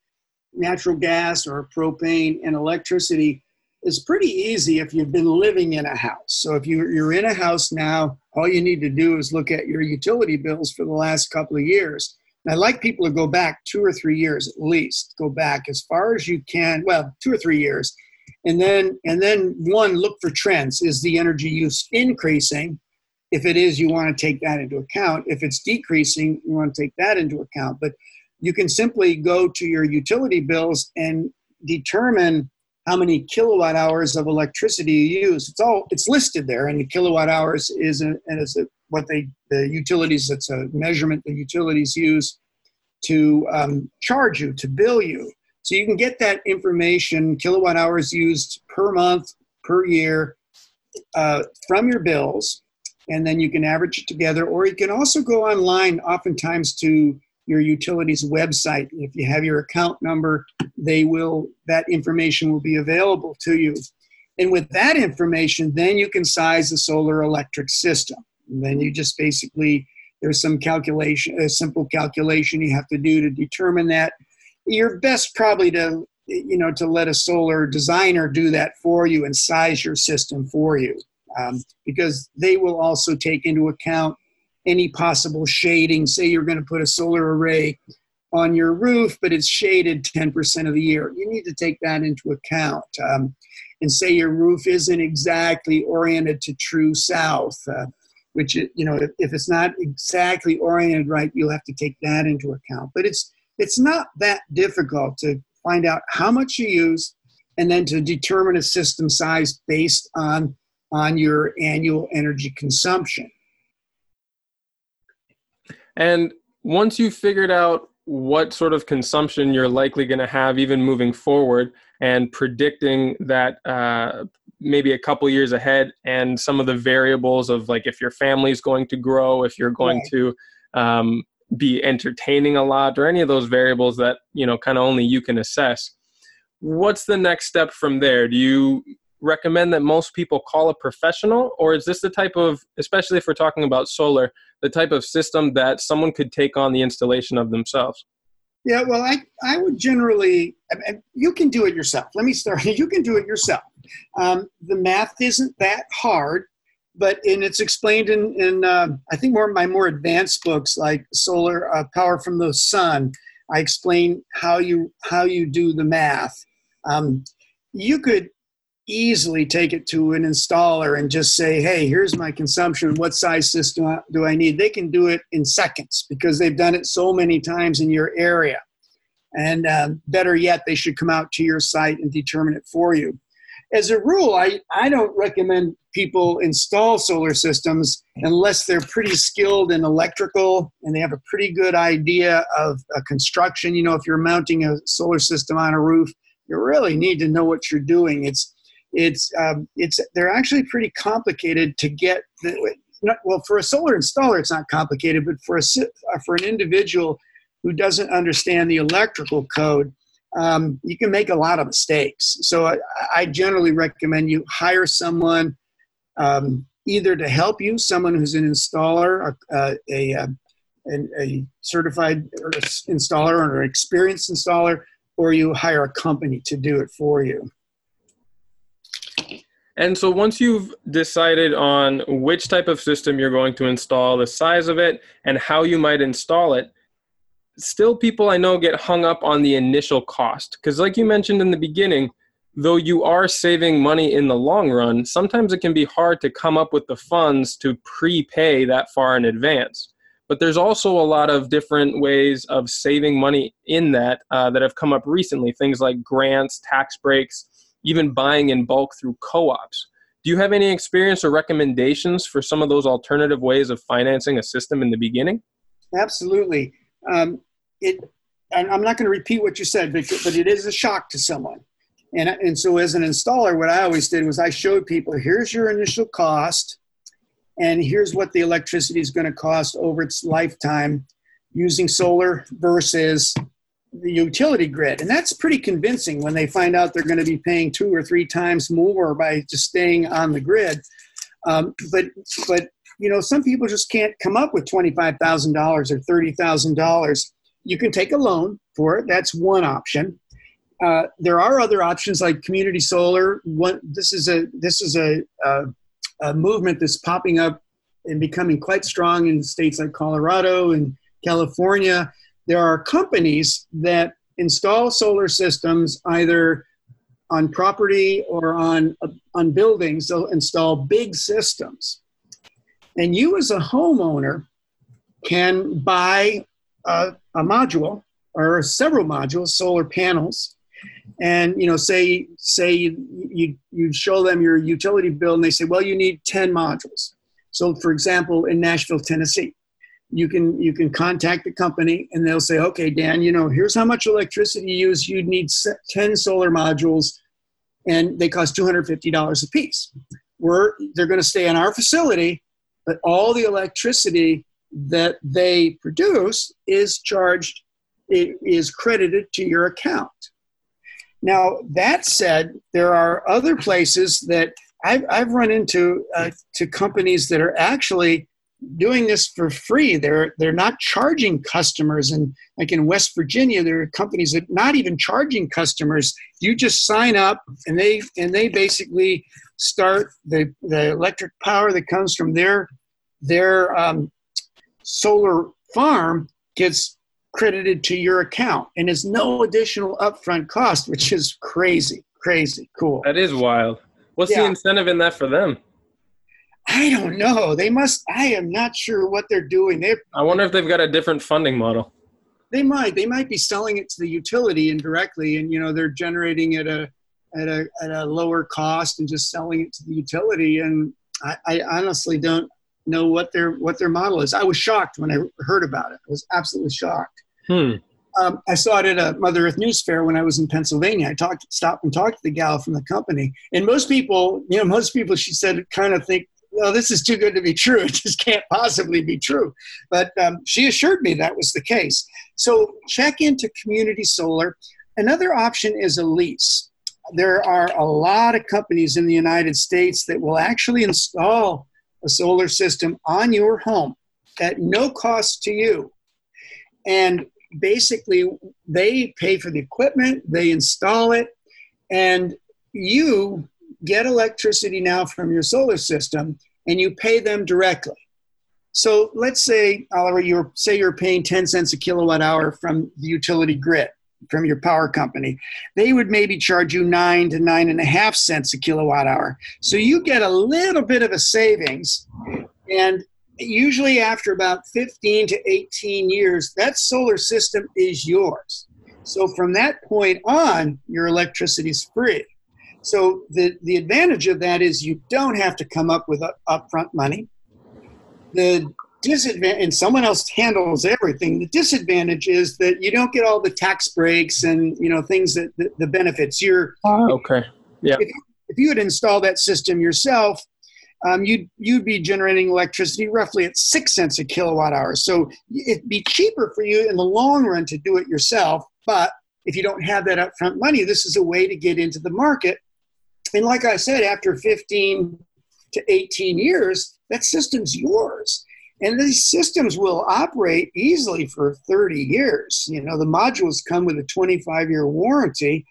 natural gas or propane and electricity, is pretty easy if you've been living in a house. So if you're, you're in a house now, all you need to do is look at your utility bills for the last couple of years. And I like people to go back two or three years at least. Go back as far as you can. Well, two or three years, and then and then one look for trends. Is the energy use increasing? If it is, you want to take that into account. If it's decreasing, you want to take that into account. But you can simply go to your utility bills and determine how many kilowatt hours of electricity you use. It's all it's listed there, and the kilowatt hours is a, is a, what they the utilities. It's a measurement the utilities use to um, charge you to bill you. So you can get that information, kilowatt hours used per month, per year, uh, from your bills and then you can average it together. Or you can also go online, oftentimes to your utilities website. If you have your account number, they will that information will be available to you. And with that information, then you can size the solar electric system. And then you just basically there's some calculation, a simple calculation you have to do to determine that. You're best probably to you know to let a solar designer do that for you and size your system for you um, because they will also take into account any possible shading. Say you're going to put a solar array on your roof, but it's shaded 10% of the year. You need to take that into account. Um, and say your roof isn't exactly oriented to true south, uh, which, you know, if, if it's not exactly oriented right, you'll have to take that into account. But it's, it's not that difficult to find out how much you use and then to determine a system size based on on your annual energy consumption. And once you've figured out what sort of consumption you're likely going to have even moving forward and predicting that uh, maybe a couple years ahead and some of the variables of like if your family is going to grow if you're going right. to um, be entertaining a lot or any of those variables that you know kind of only you can assess what's the next step from there do you recommend that most people call a professional or is this the type of especially if we're talking about solar the type of system that someone could take on the installation of themselves? Yeah well i, I would generally you can do it yourself. Let me start. [laughs] You can do it yourself. Um, the math isn't that hard but and it's explained in, in uh, i think more my more advanced books like solar uh, power from the sun. I explain how you how you do the math. Um, you could easily take it to an installer and just say, hey, here's my consumption. What size system do I need? They can do it in seconds because they've done it so many times in your area. And um, better yet, they should come out to your site and determine it for you. As a rule, I, I don't recommend people install solar systems unless they're pretty skilled in electrical and they have a pretty good idea of uh, construction. You know, if you're mounting a solar system on a roof, you really need to know what you're doing. It's it's um, it's they're actually pretty complicated to get the, not, well for a solar installer it's not complicated but for a uh, for an individual who doesn't understand the electrical code um, you can make a lot of mistakes. So I, I generally recommend you hire someone um, either to help you someone who's an installer uh, a, a, a certified installer or an experienced installer or you hire a company to do it for you and so once you've decided on which type of system you're going to install, the size of it, and how you might install it, still people I know get hung up on the initial cost. Because, like you mentioned in the beginning, though you are saving money in the long run, sometimes it can be hard to come up with the funds to prepay that far in advance. But there's also a lot of different ways of saving money in that uh, that have come up recently. Things like grants, tax breaks, even buying in bulk through co-ops. Do you have any experience or recommendations for some of those alternative ways of financing a system in the beginning? Absolutely. Um, it, I'm not going to repeat what you said, but, but it is a shock to someone. And, and so, as an installer, what I always did was I showed people here's your initial cost, and here's what the electricity is going to cost over its lifetime using solar versus the utility grid. And that's pretty convincing when they find out they're going to be paying two or three times more by just staying on the grid. Um, but, but, you know, some people just can't come up with $25,000 or $30,000. You can take a loan for it. That's one option. Uh, there are other options like community solar. One, this is a this is a, a, a movement that's popping up and becoming quite strong in states like Colorado and California there are companies that install solar systems either on property or on, on buildings. They'll install big systems. And you, as a homeowner, can buy a, a module or several modules, solar panels, and you know say say you you show them your utility bill and they say well you need 10 modules so for example in nashville tennessee you can you can contact the company and they'll say okay dan you know here's how much electricity you use. You'd need 10 solar modules and they cost $250 a piece we're they're going to stay in our facility but all the electricity that they produce is charged it is credited to your account. Now that said there are other places that i've, I've run into uh, to companies that are actually doing this for free. They're they're not charging customers, and like in West Virginia, there are companies that not even charging customers. You just sign up, and they and they basically start the the electric power that comes from their their um, solar farm gets credited to your account, and is no additional upfront cost, which is crazy, crazy cool. That is wild. What's yeah. the incentive in that for them? I don't know. They must. I am not sure what they're doing. They. I wonder if they've got a different funding model. They might. They might be selling it to the utility indirectly, and you know they're generating it at a at a at a lower cost and just selling it to the utility. And I, I honestly don't know what their what their model is. I was shocked when I heard about it. I was absolutely shocked. Hmm. Um, I saw it at a Mother Earth News Fair when I was in Pennsylvania. I talked, stopped and talked to the gal from the company, and most people, you know, most people, she said, kind of think well, this is too good to be true. [laughs] It just can't possibly be true. But um, she assured me that was the case. So check into community solar. Another option is a lease. There are a lot of companies in the United States that will actually install a solar system on your home at no cost to you. And basically, they pay for the equipment, they install it, and you get electricity now from your solar system and you pay them directly. So let's say, Oliver, you say you're paying 10 cents a kilowatt hour from the utility grid, from your power company. They would maybe charge you nine to nine and a half cents a kilowatt hour. So you get a little bit of a savings. And usually after about 15 to 18 years, that solar system is yours. So from that point on, your electricity is free. So the, the advantage of that is you don't have to come up with upfront money. The disadvantage, and someone else handles everything. The disadvantage is that you don't get all the tax breaks and you know things that the, the benefits. You're okay. Yeah. If, if you had installed that system yourself, um, you'd you'd be generating electricity roughly at six cents a kilowatt hour. So it'd be cheaper for you in the long run to do it yourself. But if you don't have that upfront money, this is a way to get into the market. And like I said, after 15 to 18 years, that system's yours. And these systems will operate easily for 30 years. You know, the modules come with a 25 year warranty.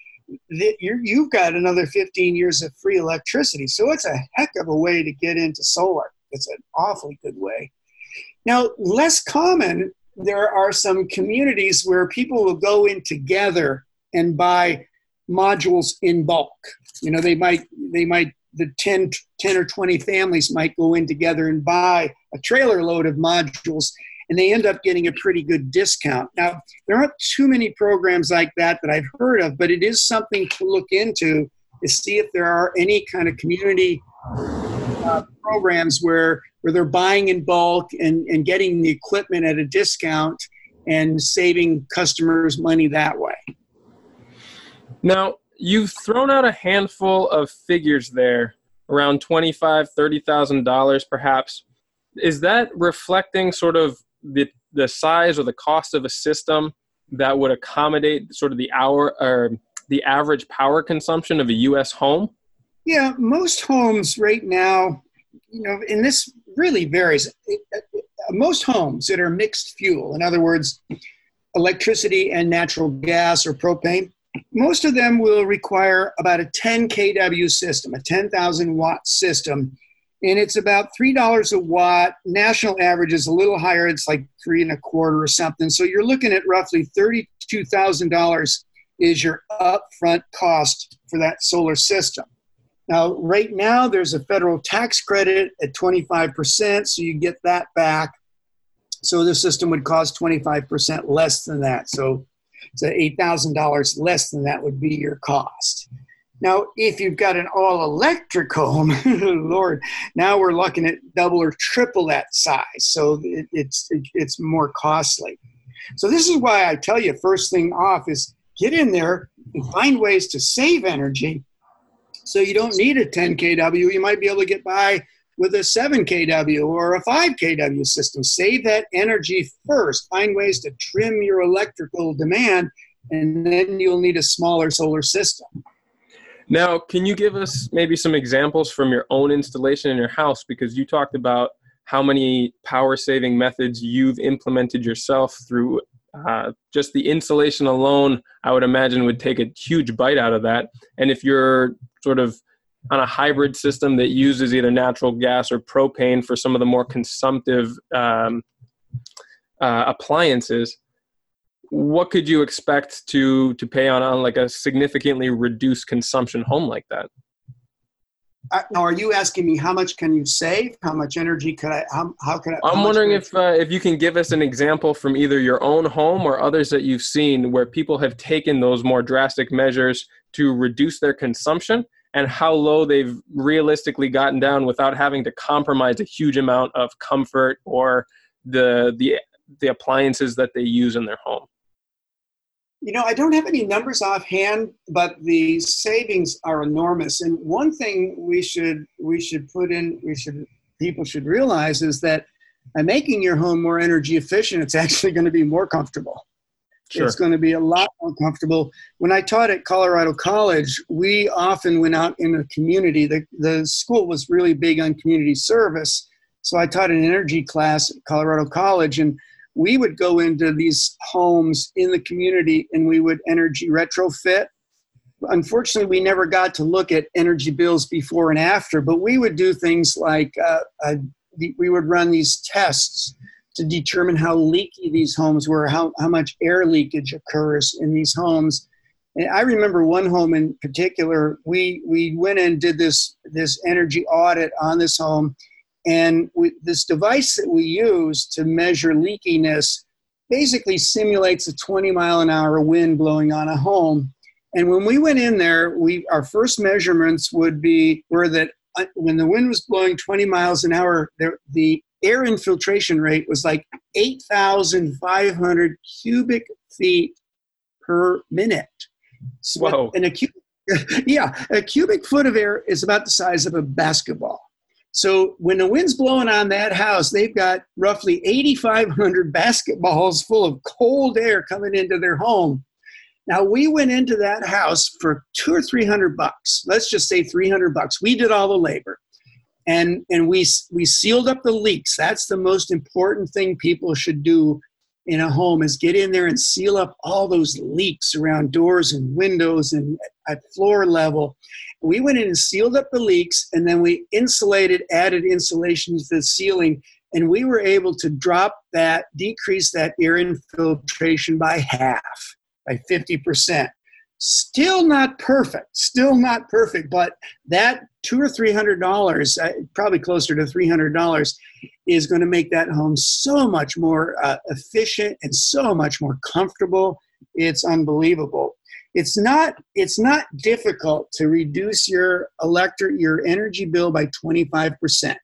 you have got another 15 years of free electricity. So it's a heck of a way to get into solar. It's an awfully good way. Now, less common, there are some communities where people will go in together and buy modules in bulk. You know, they might they might the 10, 10 or 20 families might go in together and buy a trailer load of modules and they end up getting a pretty good discount. Now, there aren't too many programs like that that I've heard of, but it is something to look into to see if there are any kind of community uh, programs where, where they're buying in bulk and, and getting the equipment at a discount and saving customers money that way. Now, you've thrown out a handful of figures there, around twenty-five, thirty thousand dollars, perhaps. Is that reflecting sort of the the size or the cost of a system that would accommodate sort of the hour or the average power consumption of a U.S. home? Yeah, most homes right now, you know, and this really varies. Most homes that are mixed fuel, in other words, electricity and natural gas or propane, most of them will require about a 10 kW system, a 10,000 watt system. And it's about $3 a watt. National average is a little higher. It's like three and a quarter or something. So you're looking at roughly $32,000 is your upfront cost for that solar system. Now, right now, there's a federal tax credit at 25%, so you get that back. So the system would cost 25% less than that. So so $8,000 less than that would be your cost. Now, if you've got an all electric home, [laughs] Lord, now we're looking at double or triple that size. So it, it's, it, it's more costly. So, this is why I tell you first thing off is get in there and find ways to save energy so you don't need a 10 kW. You might be able to get by with a 7 kW or a 5 kW system. Save that energy first. Find ways to trim your electrical demand, and then you'll need a smaller solar system. Now, can you give us maybe some examples from your own installation in your house? Because you talked about how many power saving methods you've implemented yourself through uh, just the insulation alone, I would imagine would take a huge bite out of that. And if you're sort of on a hybrid system that uses either natural gas or propane for some of the more consumptive um, uh, appliances, what could you expect to to pay on on like a significantly reduced consumption home like that? Uh, now, are you asking me how much can you save? How much energy could I? How, how could I? I'm wondering if uh, if you can give us an example from either your own home or others that you've seen where people have taken those more drastic measures to reduce their consumption and how low they've realistically gotten down without having to compromise a huge amount of comfort or the the the appliances that they use in their home. You know, I don't have any numbers offhand, but the savings are enormous. And one thing we should we should put in we should people should realize is that by making your home more energy efficient, it's actually going to be more comfortable. Sure. It's going to be a lot more comfortable. When I taught at Colorado College, we often went out in the community. The, the school was really big on community service. So I taught an energy class at Colorado College, and we would go into these homes in the community and we would energy retrofit. Unfortunately, we never got to look at energy bills before and after, but we would do things like uh, uh, we would run these tests to determine how leaky these homes were, how, how much air leakage occurs in these homes. And I remember one home in particular, we, we went and did this, this energy audit on this home. And we, this device that we use to measure leakiness basically simulates a 20 mile an hour wind blowing on a home. And when we went in there, we our first measurements would be were that uh, when the wind was blowing 20 miles an hour, the air infiltration rate was like 8,500 cubic feet per minute. So Whoa. And a cubic, [laughs] yeah, a cubic foot of air is about the size of a basketball. So when the wind's blowing on that house, they've got roughly 8,500 basketballs full of cold air coming into their home. Now we went into that house for two or three hundred bucks. Let's just say 300 bucks. We did all the labor, and and we we sealed up the leaks. That's the most important thing people should do in a home is get in there and seal up all those leaks around doors and windows and at floor level. We went in and sealed up the leaks, and then we insulated, added insulation to the ceiling, and we were able to drop that, decrease that air infiltration by half, by 50%. Still not perfect, still not perfect, but that two or three hundred dollars, uh, probably closer to three hundred dollars, is going to make that home so much more uh, efficient and so much more comfortable. It's unbelievable. It's not it's not difficult to reduce your electric your energy bill by 25%.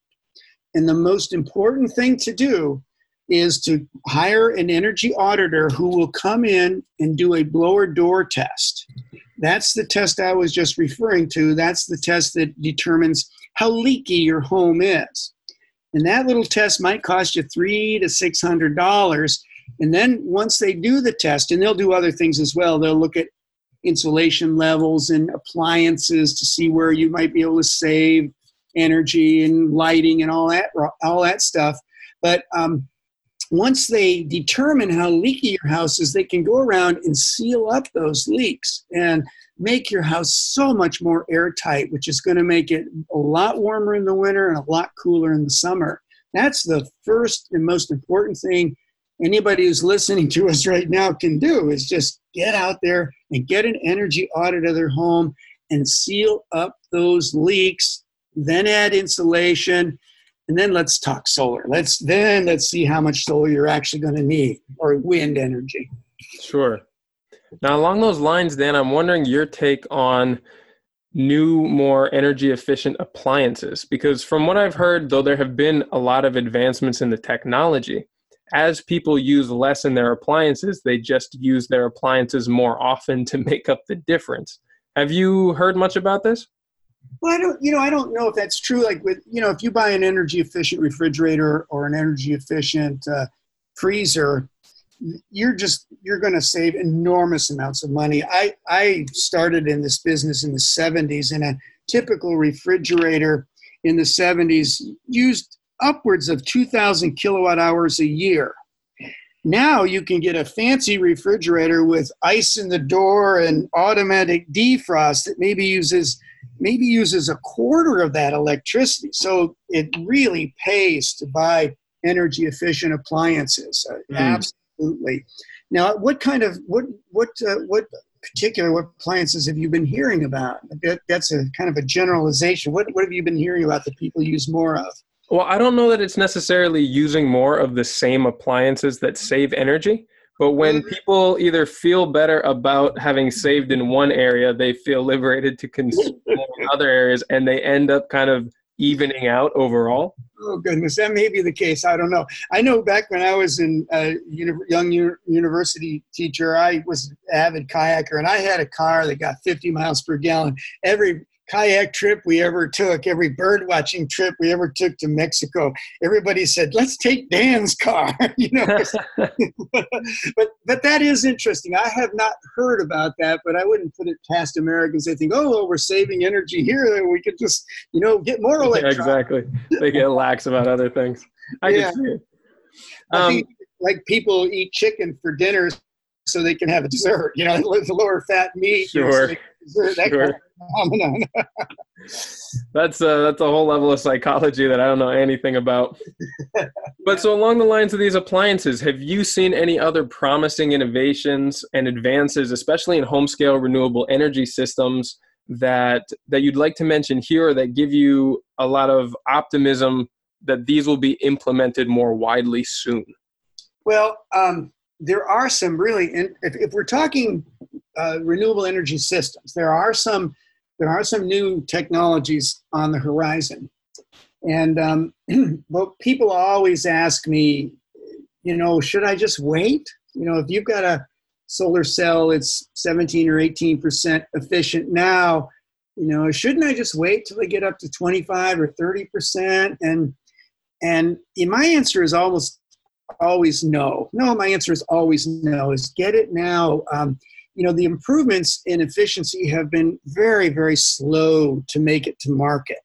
And the most important thing to do is to hire an energy auditor who will come in and do a blower door test. That's the test I was just referring to. That's the test that determines how leaky your home is. And that little test might cost you three to six hundred dollars. And then once they do the test, and they'll do other things as well, they'll look at insulation levels and appliances to see where you might be able to save energy and lighting and all that all that stuff. But um, once they determine how leaky your house is, they can go around and seal up those leaks and make your house so much more airtight, which is going to make it a lot warmer in the winter and a lot cooler in the summer. That's the first and most important thing anybody who's listening to us right now can do is just get out there and get an energy audit of their home and seal up those leaks, then add insulation and then let's talk solar. Let's then let's see how much solar you're actually going to need or wind energy. Sure. Now, along those lines, Dan, I'm wondering your take on new, more energy efficient appliances. Because from what I've heard, though there have been a lot of advancements in the technology, as people use less in their appliances, they just use their appliances more often to [laughs] make up the difference. Have you heard much about this? Well, I don't, you know, I don't know if that's true. Like with, you know, if you buy an energy efficient refrigerator or an energy efficient uh, freezer, you're just you're going to save enormous amounts of money. I I started in this business in the 70s, and a typical refrigerator in the 70s used upwards of 2,000 kilowatt hours a year. Now you can get a fancy refrigerator with ice in the door and automatic defrost that maybe uses maybe uses a quarter of that electricity. So it really pays to buy energy efficient appliances. Mm. Absolutely. Now, what kind of what what uh, what particular what appliances have you been hearing about? That, that's a kind of a generalization. What what have you been hearing about that people use more of? Well, I don't know that it's necessarily using more of the same appliances that save energy. But when mm-hmm. people either feel better about having saved in one area, they feel liberated to consume in [laughs] other areas, and they end up kind of evening out overall. Oh goodness, that may be the case. I don't know. I know back when I was in a young university teacher, I was an avid kayaker, and I had a car that got 50 miles per gallon. Every kayak trip we ever took, every bird watching trip we ever took to Mexico, everybody said, "Let's take Dan's car." [laughs] you know, [laughs] but but that is interesting. I have not heard about that, but I wouldn't put it past Americans. They think, "Oh, well, we're saving energy here, we could just you know get more [laughs] electrons." exactly. They get lax about other things. I yeah. can see it. Um, I think like people eat chicken for dinner so they can have a dessert. You know, [laughs] the lower fat meat. Sure. You know, so dessert, sure. Kind of phenomenon. [laughs] that's a, that's a whole level of psychology that I don't know anything about. but so along the lines of these appliances, have you seen any other promising innovations and advances, especially in home scale renewable energy systems, that that you'd like to mention here, that give you a lot of optimism that these will be implemented more widely soon? Well, um, there are some really, in, if, if we're talking uh, renewable energy systems, there are some there are some new technologies on the horizon. And um, [clears throat] well, people always ask me, you know, should I just wait? You know, if you've got a solar cell, it's 17 or 18% efficient now, you know, shouldn't I just wait till they get up to 25 or 30%? And and my answer is almost always no. No, my answer is always no. Is get it now. Um, you know, the improvements in efficiency have been very, very slow to make it to market.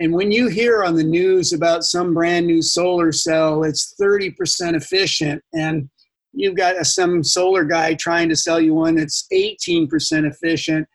And when you hear on the news about some brand new solar cell, it's 30% efficient, and you've got a, some solar guy trying to sell you one that's 18% efficient,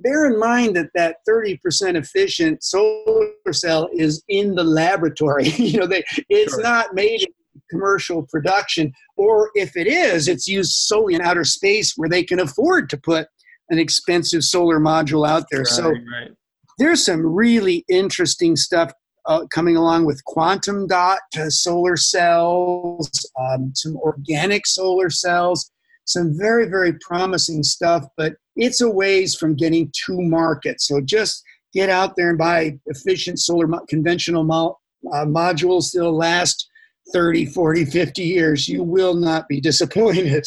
bear in mind that that 30% efficient solar cell is in the laboratory. [laughs] you know, they, it's sure. not made in commercial production, or if it is, it's used solely in outer space where they can afford to put an expensive solar module out there. Right, so right. there's some really interesting stuff uh, coming along with quantum dot solar cells, um, some organic solar cells, some very, very promising stuff, but it's a ways from getting to market. So just get out there and buy efficient solar mo- conventional mo- uh, modules. They'll last 30, 40, 50 years. You will not be disappointed.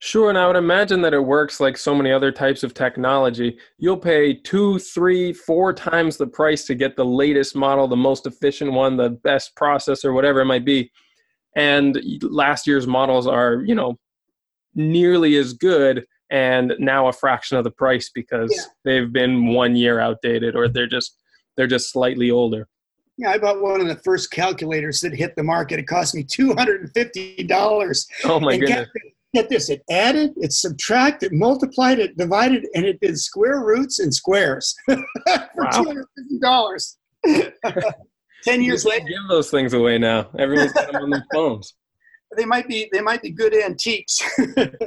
Sure, and I would imagine that it works like so many other types of technology. You'll pay two, three, four times the price to get the latest model, the most efficient one, the best processor, whatever it might be. And last year's models are, you know, nearly as good and now a fraction of the price because yeah. they've been one year outdated or they're just they're just slightly older. Yeah, I bought one of the first calculators that hit the market. It cost me two hundred and fifty dollars. Oh my goodness! Get, get, this: it added, it subtracted, multiplied, it divided, and it did square roots and squares [laughs] for wow. two hundred fifty dollars. [laughs] Ten years later, give those things away now. Everyone's got them on their [laughs] phones. They might be they might be good antiques.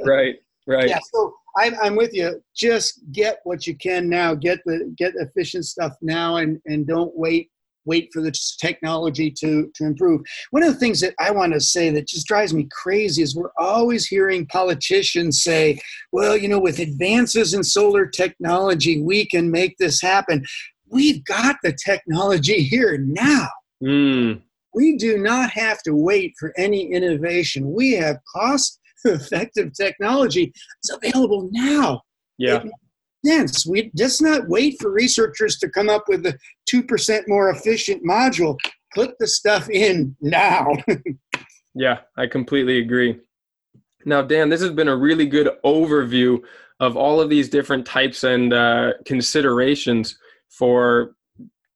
right. Right. Yeah. So I'm, I'm with you. Just get what you can now. Get the get efficient stuff now, and and don't wait wait for the technology to, to improve. One of the things that I want to say that just drives me crazy is we're always hearing politicians say, well, you know, with advances in solar technology, we can make this happen. We've got the technology here now. Mm. We do not have to wait for any innovation. We have cost [laughs] effective technology. It's available now. Yeah. It, sense. We just not wait for researchers to come up with the 2% more efficient module. Click the stuff in now. [laughs] yeah, I completely agree. Now, Dan, this has been a really good overview of all of these different types and uh, considerations for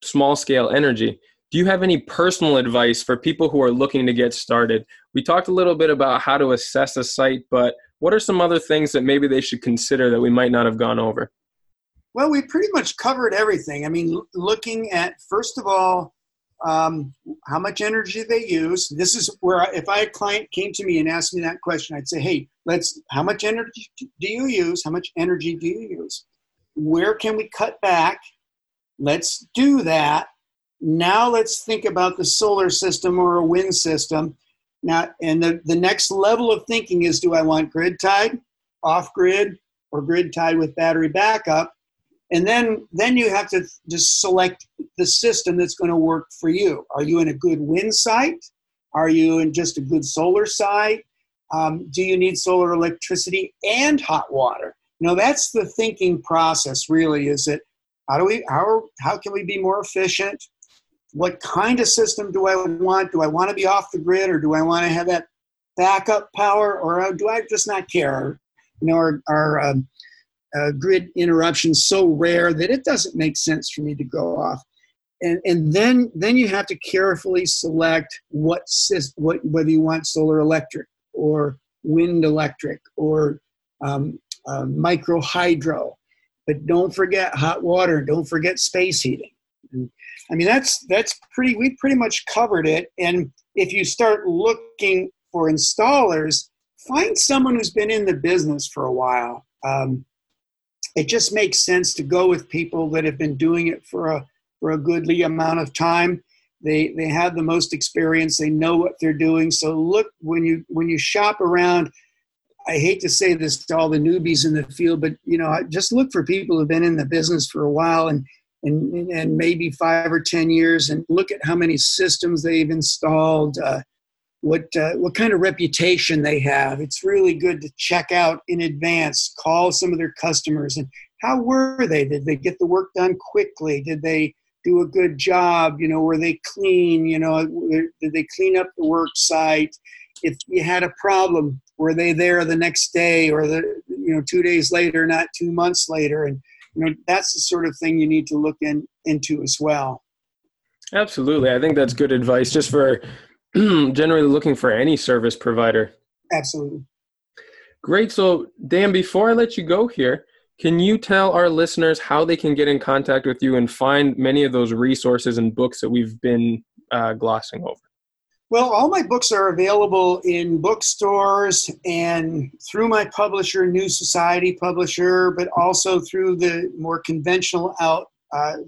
small scale energy. Do you have any personal advice for people who are looking to get started? We talked a little bit about how to assess a site, but what are some other things that maybe they should consider that we might not have gone over? Well, we pretty much covered everything. I mean, looking at, first of all, um, how much energy they use. This is where, I, if I a client came to me and asked me that question, I'd say, hey, let's, how much energy do you use? How much energy do you use? Where can we cut back? Let's do that now let's think about the solar system or a wind system. Now, and the, the next level of thinking is do I want grid tied, off grid, or grid tied with battery backup? And then, then you have to just select the system that's going to work for you. Are you in a good wind site? Are you in just a good solar site? Um, do you need solar electricity and hot water? You know, that's the thinking process really is that how do we how, how can we be more efficient what kind of system do I want? Do I want to be off the grid or do I want to have that backup power or do I just not care? You know, our, our um, uh, grid interruptions so rare that it doesn't make sense for me to go off. And, and then then you have to carefully select what what whether you want solar electric or wind electric or um, uh, micro hydro, but don't forget hot water. Don't forget space heating. I mean, that's that's pretty. We pretty much covered it. And if you start looking for installers, find someone who's been in the business for a while. Um, it just makes sense to go with people that have been doing it for a for a goodly amount of time. They they have the most experience. They know what they're doing. So look when you when you shop around. I hate to say this to all the newbies in the field, but you know, just look for people who've been in the business for a while and and, and maybe five or ten years, and look at how many systems they've installed. Uh, what uh, what kind of reputation they have. It's really good to check out in advance. Call some of their customers and how were they? Did they get the work done quickly? Did they do a good job? You know, were they clean? You know, did they clean up the work site? If you had a problem, were they there the next day or the you know two days later, not two months later? And you know, that's the sort of thing you need to look in, into as well. Absolutely, I think that's good advice just for [clears throat] generally looking for any service provider. Absolutely. Great. So, Dan, before I let you go here, can you tell our listeners how they can get in contact with you and find many of those resources and books that we've been uh, glossing over? Well, all my books are available in bookstores and through my publisher, New Society Publisher, but also through the more conventional out, uh,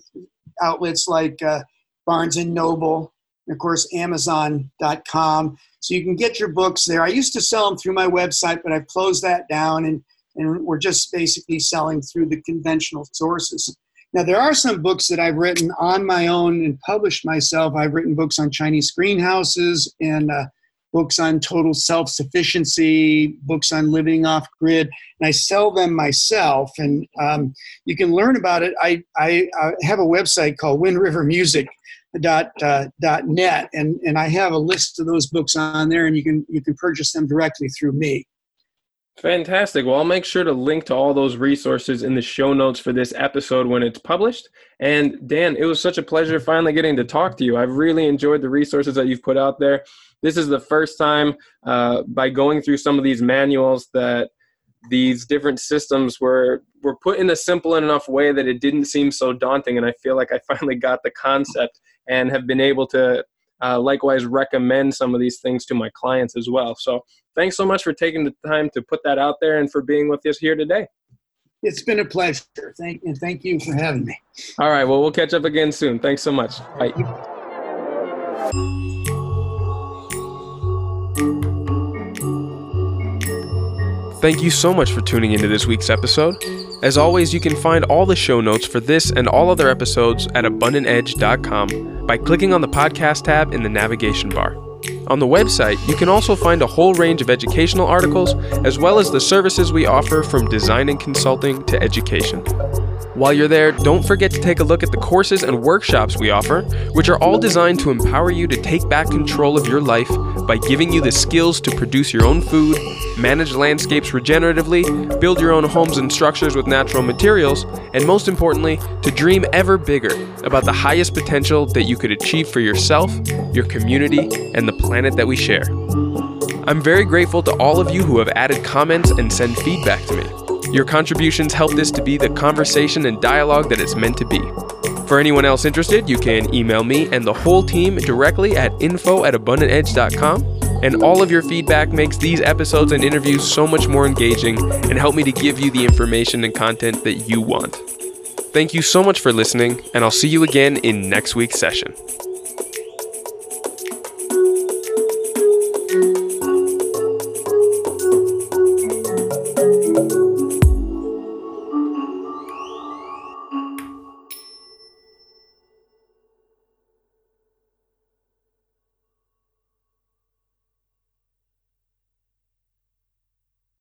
outlets like uh, Barnes and Noble, and of course, Amazon.com. So you can get your books there. I used to sell them through my website, but I've closed that down and and we're just basically selling through the conventional sources. Now, there are some books that I've written on my own and published myself. I've written books on Chinese greenhouses and uh, books on total self sufficiency, books on living off grid, and I sell them myself. And um, you can learn about it. I, I, I have a website called Wind River Music. Dot, uh, dot net and, and I have a list of those books on there and you can you can purchase them directly through me. Fantastic. Well, I'll make sure to link to all those resources in the show notes for this episode when it's published. And Dan, it was such a pleasure finally getting to talk to you. I've really enjoyed the resources that you've put out there. This is the first time uh, by going through some of these manuals that these different systems were were put in a simple enough way that it didn't seem so daunting and i feel like i [laughs] finally got the concept and have been able to uh, likewise recommend some of these things to my clients as well. So thanks so much for taking the time to put that out there and for being with us here today. It's been a pleasure. Thank and thank you for having me. All right. Well, we'll catch up again soon. Thanks so much. Bye. Thank you so much for tuning into this week's episode. As always, you can find all the show notes for this and all other episodes at abundantedge.com by clicking on the podcast tab in the navigation bar. On the website, you can also find a whole range of educational articles, as well as the services we offer from design and consulting to education. While you're there, don't forget to take a look at the courses and workshops we offer, which are all designed to empower you to take back control of your life by giving you the skills to produce your own food, manage landscapes regeneratively, build your own homes and structures with natural materials, and most importantly, to dream ever bigger about the highest potential that you could achieve for yourself, your community, and the planet that we share. I'm very grateful to all of you who have added comments and send feedback to me. Your contributions help this to be the conversation and dialogue that it's meant to be. For anyone else interested, you can email me and the whole team directly at info at abundantedge.com and all of your feedback makes these episodes and interviews so much more engaging and help me to give you the information and content that you want. Thank you so much for listening, and I'll see you again in next week's session.